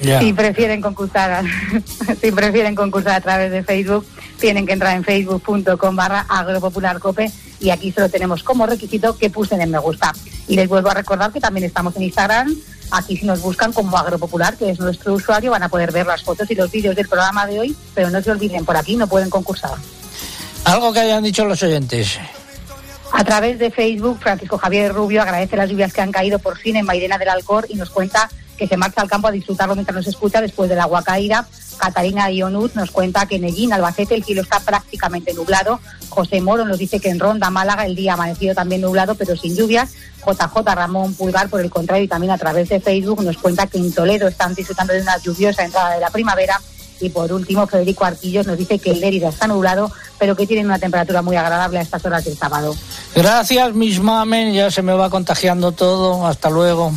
Si prefieren concursar, si prefieren concursar a través de Facebook, tienen que entrar en facebook.com barra agropopularcope y aquí solo tenemos como requisito que pulsen en me gusta. Y les vuelvo a recordar que también estamos en Instagram. Aquí si nos buscan como Agropopular, que es nuestro usuario, van a poder ver las fotos y los vídeos del programa de hoy, pero no se olviden, por aquí no pueden concursar. Algo que hayan dicho los oyentes. A través de Facebook, Francisco Javier Rubio agradece las lluvias que han caído por fin en Mairena del Alcor y nos cuenta que se marcha al campo a disfrutarlo mientras nos escucha después del agua caída. Catarina Ionut nos cuenta que en Ellín, Albacete, el cielo está prácticamente nublado. José Moro nos dice que en Ronda, Málaga, el día amanecido también nublado, pero sin lluvias. JJ Ramón Pulgar, por el contrario, y también a través de Facebook, nos cuenta que en Toledo están disfrutando de una lluviosa entrada de la primavera. Y por último, Federico Arquillos nos dice que el Lérida está nublado, pero que tiene una temperatura muy agradable a estas horas del sábado. Gracias, mis mamen. Ya se me va contagiando todo. Hasta luego.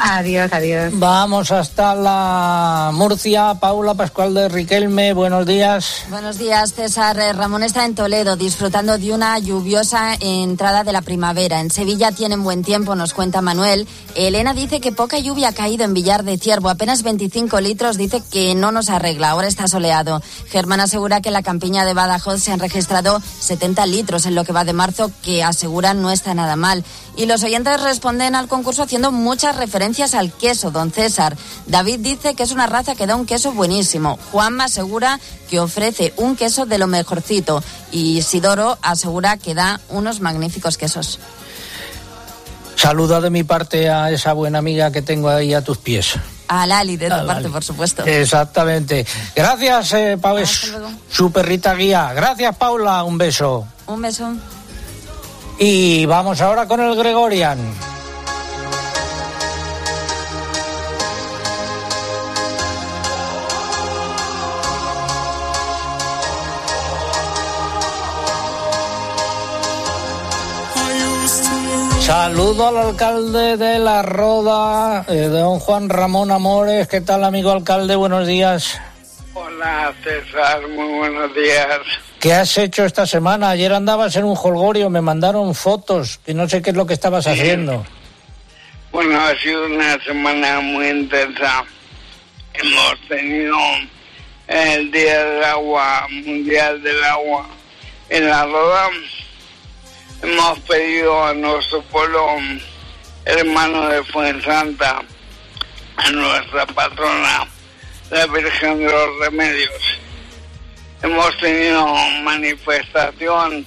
Adiós, adiós. Vamos hasta la Murcia. Paula Pascual de Riquelme, buenos días. Buenos días, César. Eh, Ramón está en Toledo disfrutando de una lluviosa entrada de la primavera. En Sevilla tienen buen tiempo, nos cuenta Manuel. Elena dice que poca lluvia ha caído en Villar de Ciervo, apenas 25 litros. Dice que no nos arregla, ahora está soleado. Germán asegura que en la campiña de Badajoz se han registrado 70 litros en lo que va de marzo, que aseguran no está nada mal. Y los oyentes responden al concurso haciendo muchas referencias al queso, don César. David dice que es una raza que da un queso buenísimo. Juanma asegura que ofrece un queso de lo mejorcito. Y Sidoro asegura que da unos magníficos quesos. Saluda de mi parte a esa buena amiga que tengo ahí a tus pies. A Lali, de tu parte, por supuesto. Exactamente. Gracias, eh, Paula. Su perrita guía. Gracias, Paula. Un beso. Un beso. Y vamos ahora con el Gregorian. Saludo al alcalde de La Roda, eh, don Juan Ramón Amores. ¿Qué tal, amigo alcalde? Buenos días. Hola, César. Muy buenos días. ¿Qué has hecho esta semana? Ayer andabas en un holgorio, me mandaron fotos y no sé qué es lo que estabas haciendo. Bueno, ha sido una semana muy intensa. Hemos tenido el Día del Agua, Mundial del Agua en la Roda. Hemos pedido a nuestro pueblo hermano de Fuensanta, a nuestra patrona, la Virgen de los Remedios, hemos tenido manifestación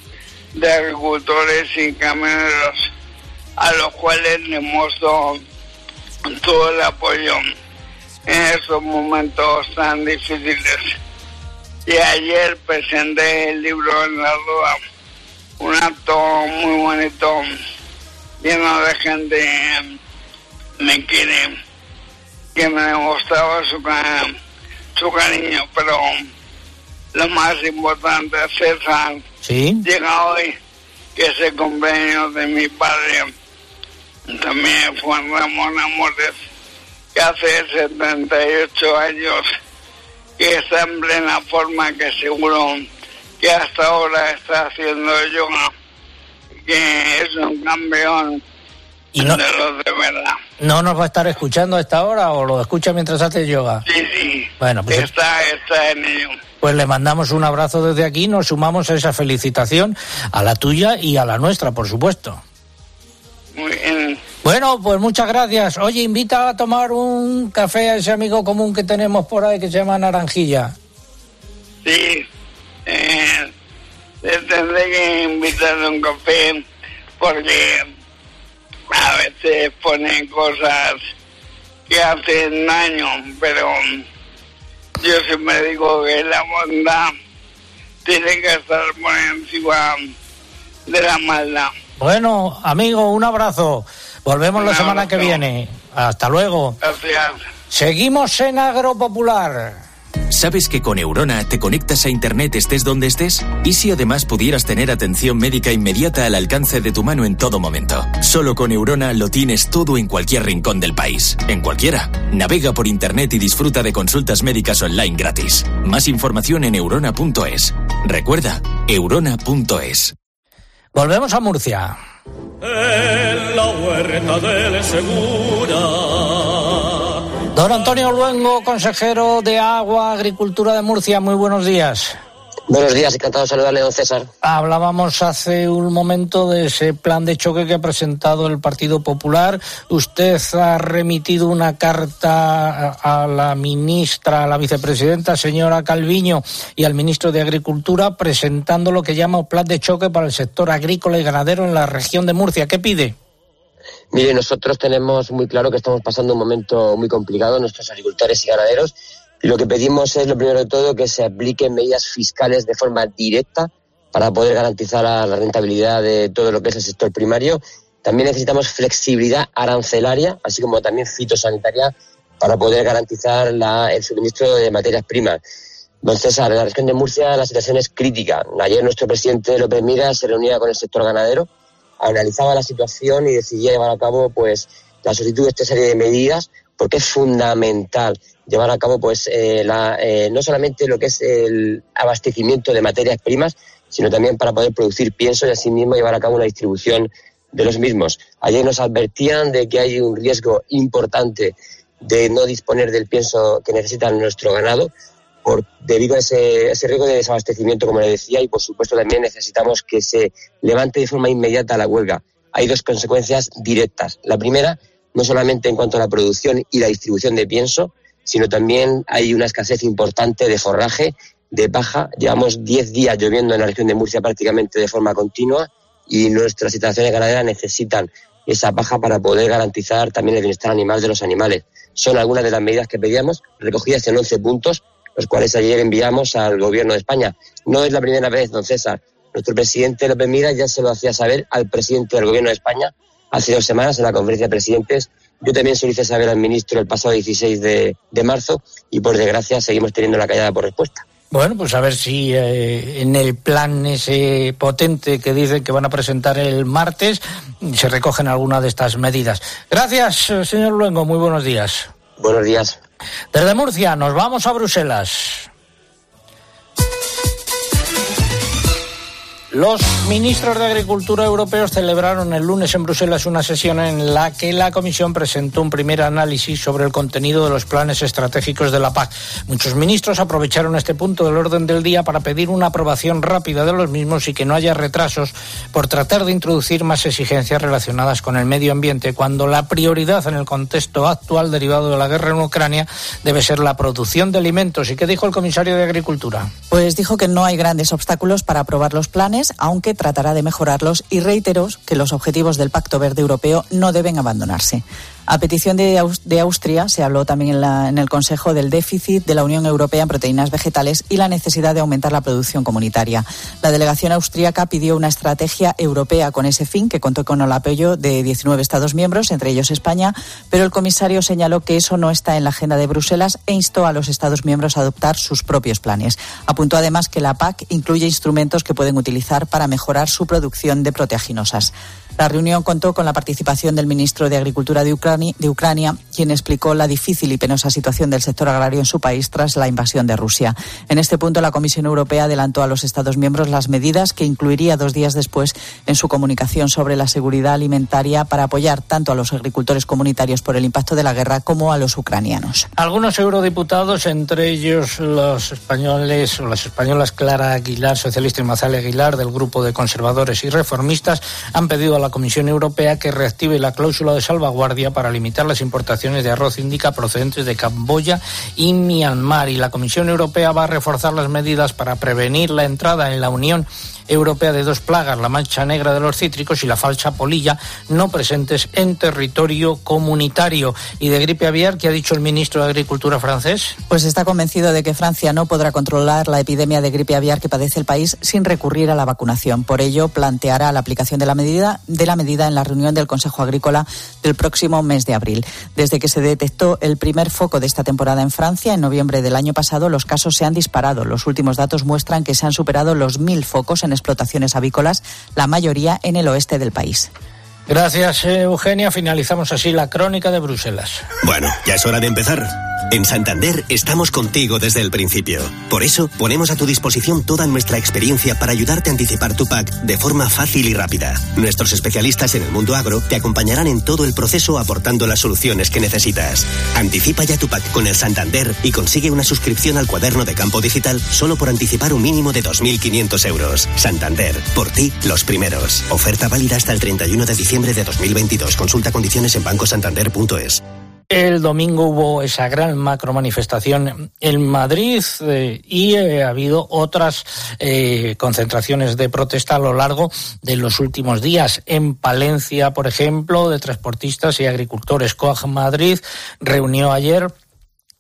de agricultores y camioneros a los cuales le hemos dado todo el apoyo en estos momentos tan difíciles. Y ayer presenté el libro en la rueda, un acto muy bonito, lleno de gente me quiere, que me demostraba su, su cariño, pero lo más importante, César, ¿Sí? llega hoy, que es el cumpleaños de mi padre, también Juan Ramón Amores, que hace 78 años que está en plena forma, que seguro que hasta ahora está haciendo yoga, que es un campeón ¿Y no, de los de verdad. ¿No nos va a estar escuchando a esta hora o lo escucha mientras hace yoga? Sí, sí. Bueno, pues está, está en ello. Pues le mandamos un abrazo desde aquí, nos sumamos a esa felicitación, a la tuya y a la nuestra, por supuesto. Muy bien. Bueno, pues muchas gracias. Oye, invita a tomar un café a ese amigo común que tenemos por ahí que se llama Naranjilla. Sí, le tendré que invitar a un café porque a veces pone cosas que hacen daño, pero yo siempre digo que la bondad tiene que estar por encima de la maldad. Bueno, amigo, un abrazo. Volvemos la semana que viene. Hasta luego. Gracias. Seguimos en Agropopular. ¿Sabes que con Eurona te conectas a Internet estés donde estés? ¿Y si además pudieras tener atención médica inmediata al alcance de tu mano en todo momento? Solo con Eurona lo tienes todo en cualquier rincón del país. En cualquiera. Navega por Internet y disfruta de consultas médicas online gratis. Más información en eurona.es. Recuerda, eurona.es. Volvemos a Murcia. En la huerta del Segura. Don Antonio Luengo, consejero de Agua, Agricultura de Murcia, muy buenos días. Buenos días, encantado de saludarle, don César. Hablábamos hace un momento de ese plan de choque que ha presentado el Partido Popular. Usted ha remitido una carta a la ministra, a la vicepresidenta, señora Calviño, y al ministro de Agricultura presentando lo que llama un plan de choque para el sector agrícola y ganadero en la región de Murcia. ¿Qué pide? Mire, nosotros tenemos muy claro que estamos pasando un momento muy complicado, nuestros agricultores y ganaderos, y lo que pedimos es, lo primero de todo, que se apliquen medidas fiscales de forma directa para poder garantizar la, rentabilidad de todo lo que es el sector primario. También necesitamos flexibilidad arancelaria, así como también fitosanitaria, para poder garantizar la- el suministro de materias primas. Don César, en la región de Murcia la situación es crítica. Ayer nuestro presidente López Mira se reunía con el sector ganadero, analizaba la situación y decidía llevar a cabo pues la solicitud de esta serie de medidas porque es fundamental llevar a cabo pues eh, la, eh, no solamente lo que es el abastecimiento de materias primas sino también para poder producir pienso y asimismo llevar a cabo una distribución de los mismos. Ayer nos advertían de que hay un riesgo importante de no disponer del pienso que necesita nuestro ganado por, debido a ese, ese riesgo de desabastecimiento, como le decía, y por supuesto también necesitamos que se levante de forma inmediata la huelga. Hay dos consecuencias directas. La primera, no solamente en cuanto a la producción y la distribución de pienso, sino también hay una escasez importante de forraje, de paja. Llevamos 10 días lloviendo en la región de Murcia prácticamente de forma continua y nuestras instalaciones ganaderas necesitan esa paja para poder garantizar también el bienestar animal de los animales. Son algunas de las medidas que pedíamos, recogidas en 11 puntos, los cuales ayer enviamos al Gobierno de España. No es la primera vez, don César. Nuestro presidente López Mira ya se lo hacía saber al presidente del Gobierno de España hace dos semanas en la conferencia de presidentes. Yo también se lo hice saber al ministro el pasado 16 de, de marzo y por desgracia seguimos teniendo la callada por respuesta. Bueno, pues a ver si eh, en el plan ese potente que dicen que van a presentar el martes se recogen algunas de estas medidas. Gracias, señor Luengo. Muy buenos días. Buenos días. Desde Murcia nos vamos a Bruselas. Los ministros de Agricultura europeos celebraron el lunes en Bruselas una sesión en la que la Comisión presentó un primer análisis sobre el contenido de los planes estratégicos de la PAC. Muchos ministros aprovecharon este punto del orden del día para pedir una aprobación rápida de los mismos y que no haya retrasos por tratar de introducir más exigencias relacionadas con el medio ambiente, cuando la prioridad en el contexto actual derivado de la guerra en Ucrania debe ser la producción de alimentos. ¿Y qué dijo el comisario de Agricultura? Pues dijo que no hay grandes obstáculos para aprobar los planes, aunque tratará de mejorarlos y reiteró que los objetivos del Pacto Verde Europeo no deben abandonarse. A petición de, Aus- de Austria se habló también en, en el Consejo del déficit de la Unión Europea en proteínas vegetales y la necesidad de aumentar la producción comunitaria. La delegación austríaca pidió una estrategia europea con ese fin, que contó con el apoyo de 19 Estados miembros, entre ellos España, pero el comisario señaló que eso no está en la agenda de Bruselas e instó a los Estados miembros a adoptar sus propios planes. Apuntó además que la PAC incluye instrumentos que pueden utilizar para mejorar su producción de proteaginosas. La reunión contó con la participación del ministro de Agricultura de Ucrania quien explicó la difícil y penosa situación del sector agrario en su país tras la invasión de Rusia. En este punto, la Comisión Europea adelantó a los Estados miembros las medidas que incluiría dos días después en su comunicación sobre la seguridad alimentaria para apoyar tanto a los agricultores comunitarios por el impacto de la guerra como a los ucranianos. Algunos eurodiputados, entre ellos los españoles o las españolas Clara Aguilar, socialista y Mazale Aguilar, del grupo de conservadores y reformistas, han pedido a la Comisión Europea que reactive la cláusula de salvaguardia para limitar las importaciones de arroz indica procedentes de Camboya y Myanmar. Y la Comisión Europea va a reforzar las medidas para prevenir la entrada en la Unión Europea de dos plagas, la mancha negra de los cítricos y la falsa polilla, no presentes en territorio comunitario. ¿Y de gripe aviar qué ha dicho el ministro de Agricultura francés? Pues está convencido de que Francia no podrá controlar la epidemia de gripe aviar que padece el país sin recurrir a la vacunación. Por ello, planteará la aplicación de la medida, de la medida en la reunión del Consejo Agrícola del próximo mes de abril. Desde que se detectó el primer foco de esta temporada en Francia, en noviembre del año pasado, los casos se han disparado. Los últimos datos muestran que se han superado los mil focos en explotaciones avícolas, la mayoría en el oeste del país. Gracias, Eugenia. Finalizamos así la crónica de Bruselas. Bueno, ya es hora de empezar. En Santander estamos contigo desde el principio. Por eso ponemos a tu disposición toda nuestra experiencia para ayudarte a anticipar tu PAC de forma fácil y rápida. Nuestros especialistas en el mundo agro te acompañarán en todo el proceso aportando las soluciones que necesitas. Anticipa ya tu PAC con el Santander y consigue una suscripción al cuaderno de campo digital solo por anticipar un mínimo de 2.500 euros. Santander, por ti los primeros. Oferta válida hasta el 31 de diciembre de 2022. Consulta condiciones en bancosantander.es. El domingo hubo esa gran macro manifestación en Madrid eh, y eh, ha habido otras eh, concentraciones de protesta a lo largo de los últimos días. En Palencia, por ejemplo, de transportistas y agricultores. COAG Madrid reunió ayer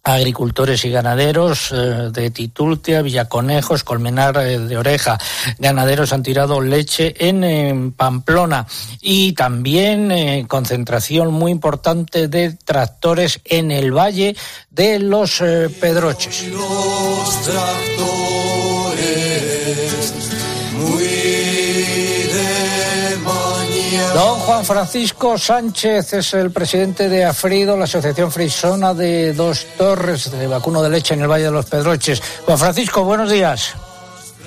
agricultores y ganaderos eh, de Titultia, Villaconejos, Colmenar eh, de Oreja. Ganaderos han tirado leche en, Pamplona y también eh, concentración muy importante de tractores en el Valle de los Pedroches. Don Juan Francisco Sánchez es el presidente de Afrido, la Asociación Frisona de Dos Torres de vacuno de leche en el Valle de los Pedroches. Juan Francisco, buenos días.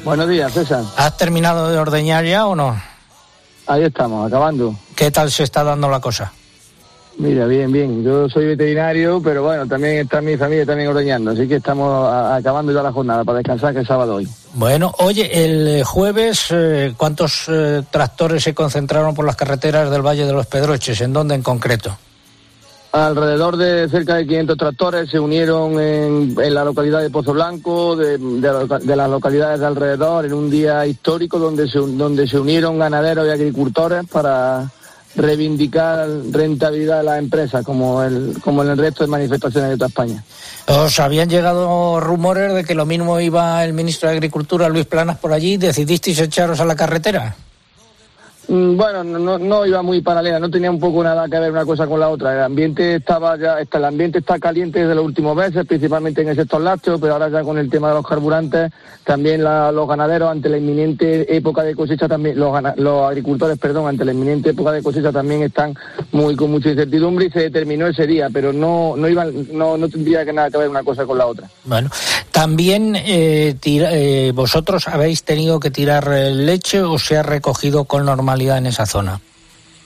Buenos días, César. ¿Has terminado de ordeñar ya o no? Ahí estamos, acabando. ¿Qué tal se está dando la cosa? Mira, bien, bien. Yo soy veterinario, pero bueno, también está mi familia también ordeñando, así que estamos acabando ya la jornada para descansar, que es sábado hoy. Bueno, oye, el jueves, eh, ¿cuántos eh, tractores se concentraron por las carreteras del Valle de los Pedroches? ¿En dónde en concreto? Alrededor de cerca de 500 tractores se unieron en, la localidad de Pozo Blanco, de, las localidades de alrededor, en un día histórico donde se, donde se unieron ganaderos y agricultores para reivindicar rentabilidad de las empresas, como, el, como en el resto de manifestaciones de toda España. Os habían llegado rumores de que lo mismo iba el ministro de Agricultura, Luis Planas, por allí. ¿Decidisteis echaros a la carretera? Mm, bueno, no, no iba muy paralela, no tenía un poco nada que ver una cosa con la otra. El ambiente estaba ya, el ambiente está caliente desde los últimos meses, principalmente en el sector lácteo, pero ahora ya con el tema de los carburantes, también los ganaderos ante la inminente época de cosecha también, los, los agricultores, perdón, ante la inminente época de cosecha también están muy con mucha incertidumbre y se determinó ese día, pero no, no iban, no, no tendría que nada que ver una cosa con la otra. Bueno, también eh, eh, vosotros habéis tenido que tirar leche o se ha recogido con normalidad en esa zona?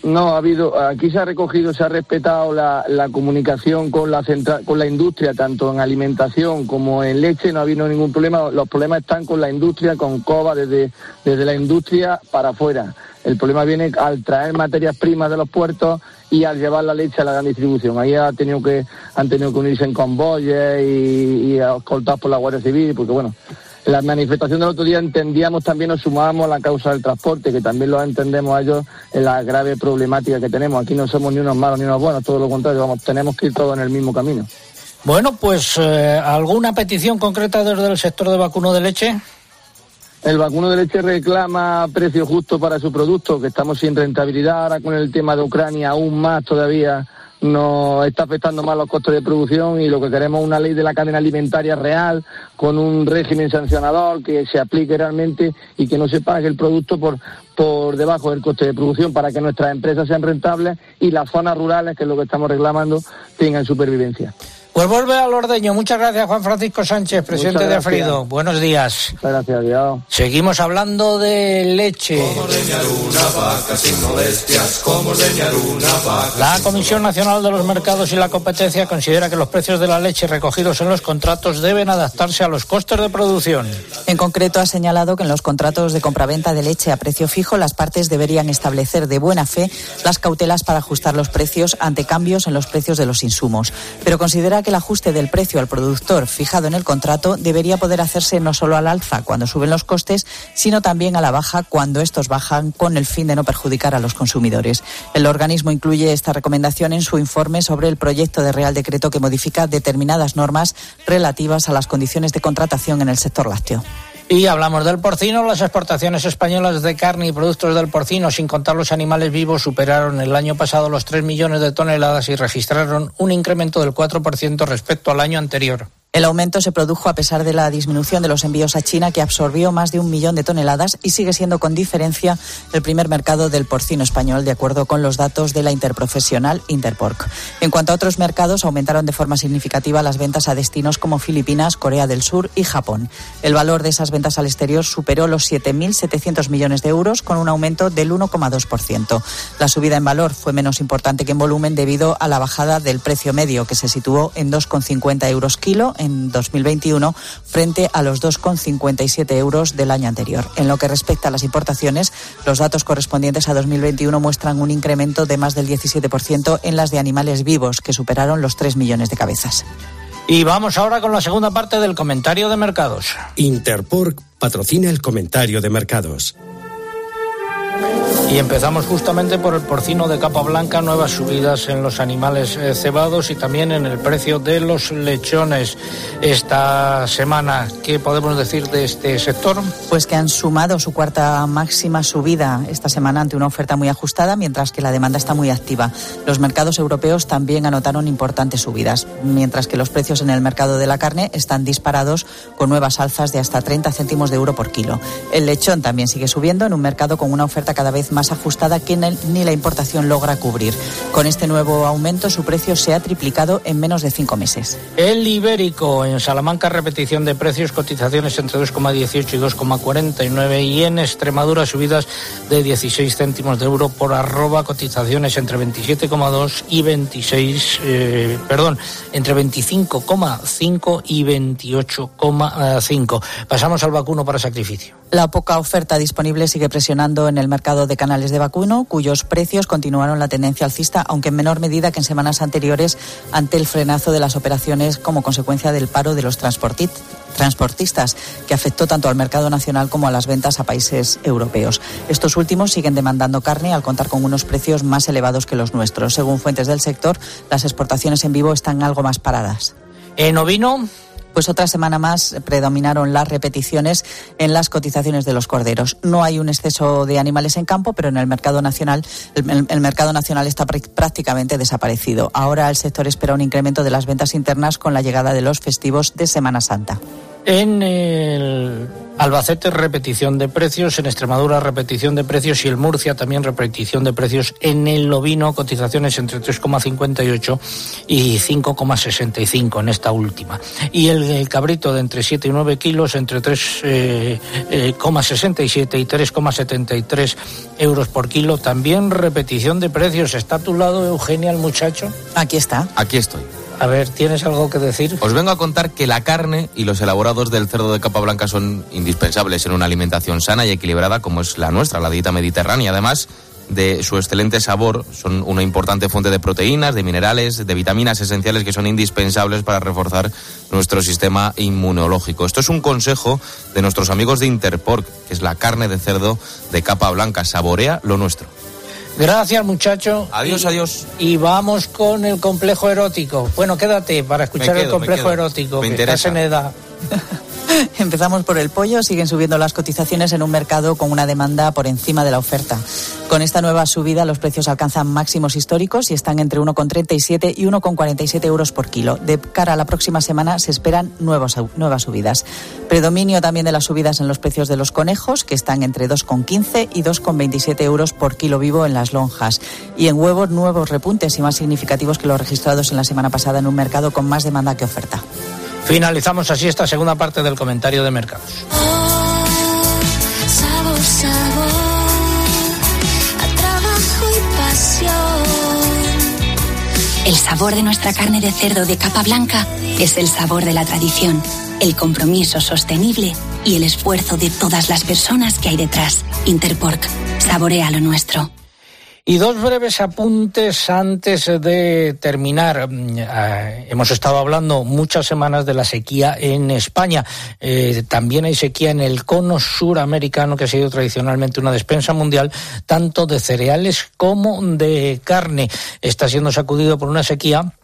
No, ha habido, aquí se ha recogido, se ha respetado la, comunicación con la con la industria, tanto en alimentación como en leche, no ha habido ningún problema. Los problemas están con la industria, con COBA, desde, desde la industria para afuera. El problema viene al traer materias primas de los puertos y al llevar la leche a la gran distribución. Ahí ha tenido que, han tenido que unirse en convoyes y, y escoltados por la Guardia Civil, porque bueno, la manifestación del otro día entendíamos también, nos sumábamos a la causa del transporte, que también lo entendemos a ellos en la grave problemática que tenemos. Aquí no somos ni unos malos ni unos buenos, todo lo contrario, vamos, tenemos que ir todos en el mismo camino. Bueno, pues eh, ¿alguna petición concreta desde el sector de vacuno de leche? El vacuno de leche reclama precio justo para su producto, que estamos sin rentabilidad ahora con el tema de Ucrania, aún más todavía nos está afectando más los costes de producción y lo que queremos es una ley de la cadena alimentaria real, con un régimen sancionador que se aplique realmente y que no se pague el producto por, por debajo del coste de producción para que nuestras empresas sean rentables y las zonas rurales, que es lo que estamos reclamando, tengan supervivencia. Pues vuelve al ordeño. Muchas gracias, Juan Francisco Sánchez, presidente de Afrido. Buenos días. Muchas gracias, Dios. Seguimos hablando de leche. La Comisión Nacional de los Mercados y la Competencia considera que los precios de la leche recogidos en los contratos deben adaptarse a los costes de producción. En concreto, ha señalado que en los contratos de compraventa de leche a precio fijo, las partes deberían establecer de buena fe las cautelas para ajustar los precios ante cambios en los precios de los insumos. Pero considera que el ajuste del precio al productor fijado en el contrato debería poder hacerse no solo al alza cuando suben los costes, sino también a la baja cuando estos bajan con el fin de no perjudicar a los consumidores. El organismo incluye esta recomendación en su informe sobre el proyecto de Real Decreto que modifica determinadas normas relativas a las condiciones de contratación en el sector lácteo. Y hablamos del porcino. Las exportaciones españolas de carne y productos del porcino, sin contar los animales vivos, superaron el año pasado los 3 millones de toneladas y registraron un incremento del 4% respecto al año anterior. El aumento se produjo a pesar de la disminución de los envíos a China, que absorbió más de un millón de toneladas y sigue siendo con diferencia el primer mercado del porcino español, de acuerdo con los datos de la interprofesional Interporc. En cuanto a otros mercados, aumentaron de forma significativa las ventas a destinos como Filipinas, Corea del Sur y Japón. El valor de esas ventas al exterior superó los 7.700 millones de euros, con un aumento del 1,2%. La subida en valor fue menos importante que en volumen debido a la bajada del precio medio, que se situó en 2,50 euros kilo 2021 frente a los 2,57 euros del año anterior. En lo que respecta a las importaciones, los datos correspondientes a 2021 muestran un incremento de más del 17% en las de animales vivos, que superaron los 3 millones de cabezas. Y vamos ahora con la segunda parte del comentario de mercados. Interpork patrocina el comentario de mercados. Y empezamos justamente por el porcino de capa blanca, nuevas subidas en los animales eh, cebados y también en el precio de los lechones esta semana. ¿Qué podemos decir de este sector? Pues que han sumado su cuarta máxima subida esta semana ante una oferta muy ajustada, mientras que la demanda está muy activa. Los mercados europeos también anotaron importantes subidas, mientras que los precios en el mercado de la carne están disparados con nuevas alzas de hasta 30 céntimos de euro por kilo. El lechón también sigue subiendo en un mercado con una oferta cada vez más ajustada que ni la importación logra cubrir. Con este nuevo aumento, su precio se ha triplicado en menos de cinco meses. El ibérico en Salamanca, repetición de precios, cotizaciones entre 2,18 y 2,49 y en Extremadura subidas de 16 céntimos de euro por arroba, cotizaciones entre 27,2 y 26, eh, perdón, entre 25,5 y 28,5. Pasamos al vacuno para sacrificio. La poca oferta disponible sigue presionando en el mercado de canales de vacuno, cuyos precios continuaron la tendencia alcista, aunque en menor medida que en semanas anteriores, ante el frenazo de las operaciones como consecuencia del paro de los transportistas, que afectó tanto al mercado nacional como a las ventas a países europeos. Estos últimos siguen demandando carne al contar con unos precios más elevados que los nuestros. Según fuentes del sector, las exportaciones en vivo están algo más paradas. En ovino, pues otra semana más predominaron las repeticiones en las cotizaciones de los corderos. No hay un exceso de animales en campo, pero en el mercado nacional el, mercado nacional está prácticamente desaparecido. Ahora el sector espera un incremento de las ventas internas con la llegada de los festivos de Semana Santa. En el Albacete repetición de precios, en Extremadura repetición de precios y el Murcia también repetición de precios. En el ovino cotizaciones entre 3,58 y 5,65 en esta última. Y el, el, cabrito de entre 7 y 9 kilos entre 3,67 eh, eh, y 3,73 euros por kilo. También repetición de precios. ¿Está a tu lado Eugenia el muchacho? Aquí está. Aquí estoy. A ver, ¿tienes algo que decir? Os vengo a contar que la carne y los elaborados del cerdo de capa blanca son indispensables en una alimentación sana y equilibrada como es la nuestra, la dieta mediterránea. Además de su excelente sabor, son una importante fuente de proteínas, de minerales, de vitaminas esenciales que son indispensables para reforzar nuestro sistema inmunológico. Esto es un consejo de nuestros amigos de Interpork, que es la carne de cerdo de capa blanca. Saborea lo nuestro. Gracias, muchacho. Adiós, y, adiós. Y vamos con el complejo erótico. Bueno, quédate para escuchar quedo, el complejo erótico, Me que interesa. estás en edad. Empezamos por el pollo. Siguen subiendo las cotizaciones en un mercado con una demanda por encima de la oferta. Con esta nueva subida, los precios alcanzan máximos históricos y están entre 1,37 y 1,47 euros por kilo. De cara a la próxima semana se esperan nuevas subidas. Predominio también de las subidas en los precios de los conejos, que están entre 2,15 y 2,27 euros por kilo vivo en las lonjas. Y en huevos, nuevos repuntes y más significativos que los registrados en la semana pasada en un mercado con más demanda que oferta. Finalizamos así esta segunda parte del comentario de mercados. sabor, sabor, a trabajo y pasión. El sabor de nuestra carne de cerdo de capa blanca es el sabor de la tradición, el compromiso sostenible y el esfuerzo de todas las personas que hay detrás. Interpork, saborea lo nuestro. Y dos breves apuntes antes de terminar. Mm, eh, hemos estado hablando muchas semanas de la sequía en España. Eh, también hay sequía en el cono suramericano, que ha sido tradicionalmente una despensa mundial, tanto de cereales como de carne. Está siendo sacudido por una sequía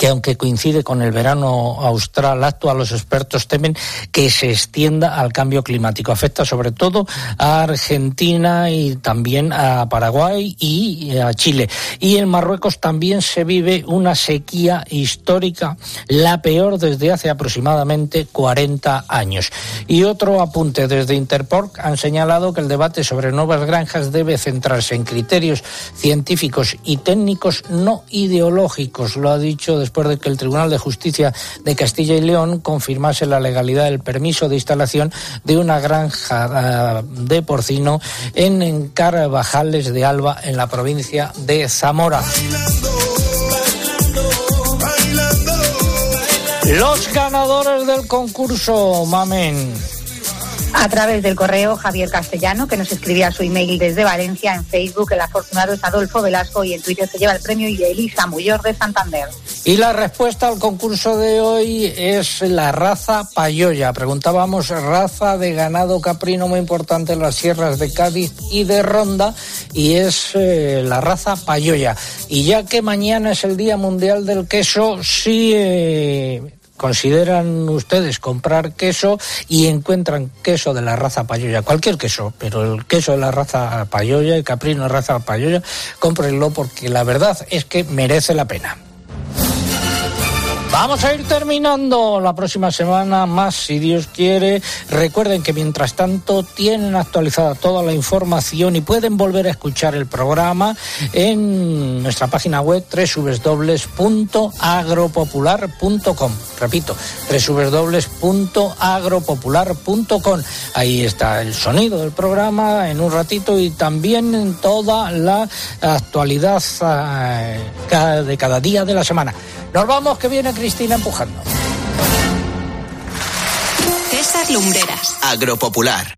que aunque coincide con el verano austral actual, los expertos temen que se extienda al cambio climático. Afecta sobre todo a Argentina y también a Paraguay y a Chile. Y en Marruecos también se vive una sequía histórica, la peor desde hace aproximadamente 40 años. Y otro apunte desde Interpork han señalado que el debate sobre nuevas granjas debe centrarse en criterios científicos y técnicos no ideológicos. Lo ha dicho después de que el Tribunal de Justicia de Castilla y León confirmase la legalidad del permiso de instalación de una granja eh, de porcino en Carvajales de Alba, en la provincia de Zamora. Los ganadores del concurso, mamen. A través del correo Javier Castellano, que nos escribía su email desde Valencia, en Facebook el afortunado es Adolfo Velasco y en Twitter se lleva el premio y Elisa Muyor de Santander. Y la respuesta al concurso de hoy es la raza payoya. Preguntábamos raza de ganado caprino muy importante en las sierras de Cádiz y de Ronda y es eh, la raza payoya. Y ya que mañana es el Día Mundial del Queso, sí... Eh, consideran ustedes comprar queso y encuentran queso de la raza payoya, cualquier queso, pero el queso de la raza payoya, el caprino de raza payoya, cómprenlo porque la verdad es que merece la pena. Vamos a ir terminando la próxima semana más, si Dios quiere. Recuerden que mientras tanto tienen actualizada toda la información y pueden volver a escuchar el programa en nuestra página web www.agropopular.com. Repito, www.agropopular.com. Ahí está el sonido del programa en un ratito y también en toda la actualidad eh, de cada día de la semana. Nos vamos, que viene Cristina empujando. César Lumbreras. Agropopular.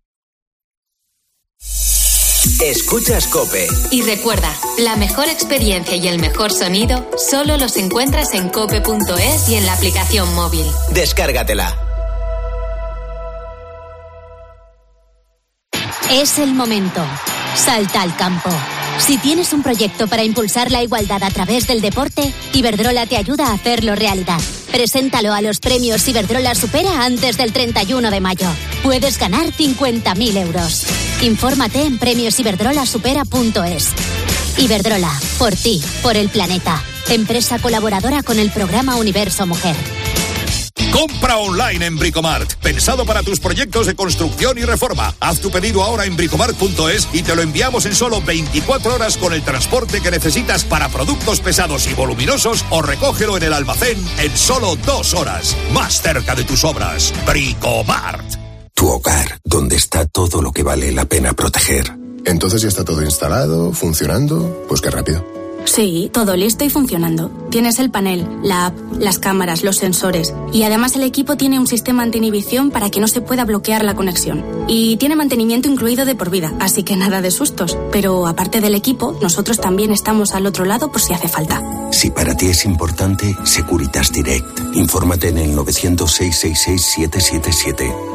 Escuchas Cope. Y recuerda, la mejor experiencia y el mejor sonido solo los encuentras en cope.es y en la aplicación móvil. Descárgatela. Es el momento. Salta al campo. Si tienes un proyecto para impulsar la igualdad a través del deporte, Iberdrola te ayuda a hacerlo realidad. Preséntalo a los premios Iberdrola Supera antes del 31 de mayo. Puedes ganar 50.000 euros. Infórmate en premiosiberdrolasupera.es. Iberdrola, por ti, por el planeta. Empresa colaboradora con el programa Universo Mujer. Compra online en Bricomart. Pensado para tus proyectos de construcción y reforma. Haz tu pedido ahora en bricomart.es y te lo enviamos en solo 24 horas con el transporte que necesitas para productos pesados y voluminosos o recógelo en el almacén en solo dos horas. Más cerca de tus obras. Bricomart. Tu hogar, donde está todo lo que vale la pena proteger. Entonces ya está todo instalado, funcionando. Pues qué rápido. Sí, todo listo y funcionando. Tienes el panel, la app, las cámaras, los sensores y además el equipo tiene un sistema anti-inhibición para que no se pueda bloquear la conexión. Y tiene mantenimiento incluido de por vida, así que nada de sustos. Pero aparte del equipo, nosotros también estamos al otro lado por si hace falta. Si para ti es importante, Securitas Direct. Infórmate en el 906 777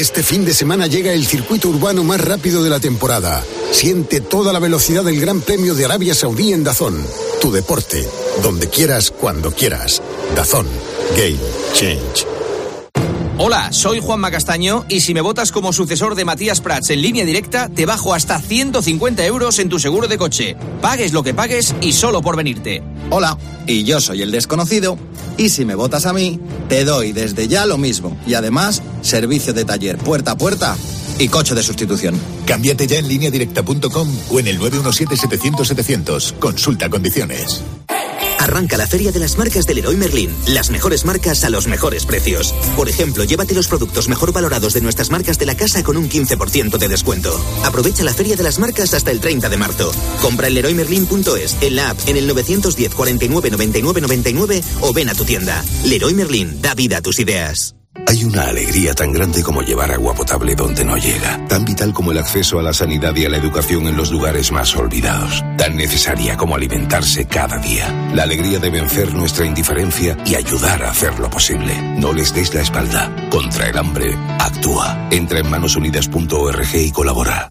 este fin de semana llega el circuito urbano más rápido de la temporada. Siente toda la velocidad del Gran Premio de Arabia Saudí en Dazón. Tu deporte, donde quieras, cuando quieras. Dazón. Game Change. Hola, soy Juanma Castaño y si me votas como sucesor de Matías Prats en línea directa, te bajo hasta 150 euros en tu seguro de coche. Pagues lo que pagues y solo por venirte. Hola, y yo soy el desconocido y si me votas a mí, te doy desde ya lo mismo y además servicio de taller puerta a puerta y coche de sustitución. Cámbiate ya en lineadirecta.com o en el 917-700-700. Consulta condiciones. Arranca la Feria de las Marcas del Leroy Merlin. Las mejores marcas a los mejores precios. Por ejemplo, llévate los productos mejor valorados de nuestras marcas de la casa con un 15% de descuento. Aprovecha la Feria de las Marcas hasta el 30 de marzo. Compra en leroymerlin.es, en la app, en el 910 49 99 99 o ven a tu tienda. Leroy Merlin, da vida a tus ideas. Hay una alegría tan grande como llevar agua potable donde no llega, tan vital como el acceso a la sanidad y a la educación en los lugares más olvidados, tan necesaria como alimentarse cada día. La alegría de vencer nuestra indiferencia y ayudar a hacer lo posible. No les des la espalda. Contra el hambre, actúa. Entra en manosunidas.org y colabora.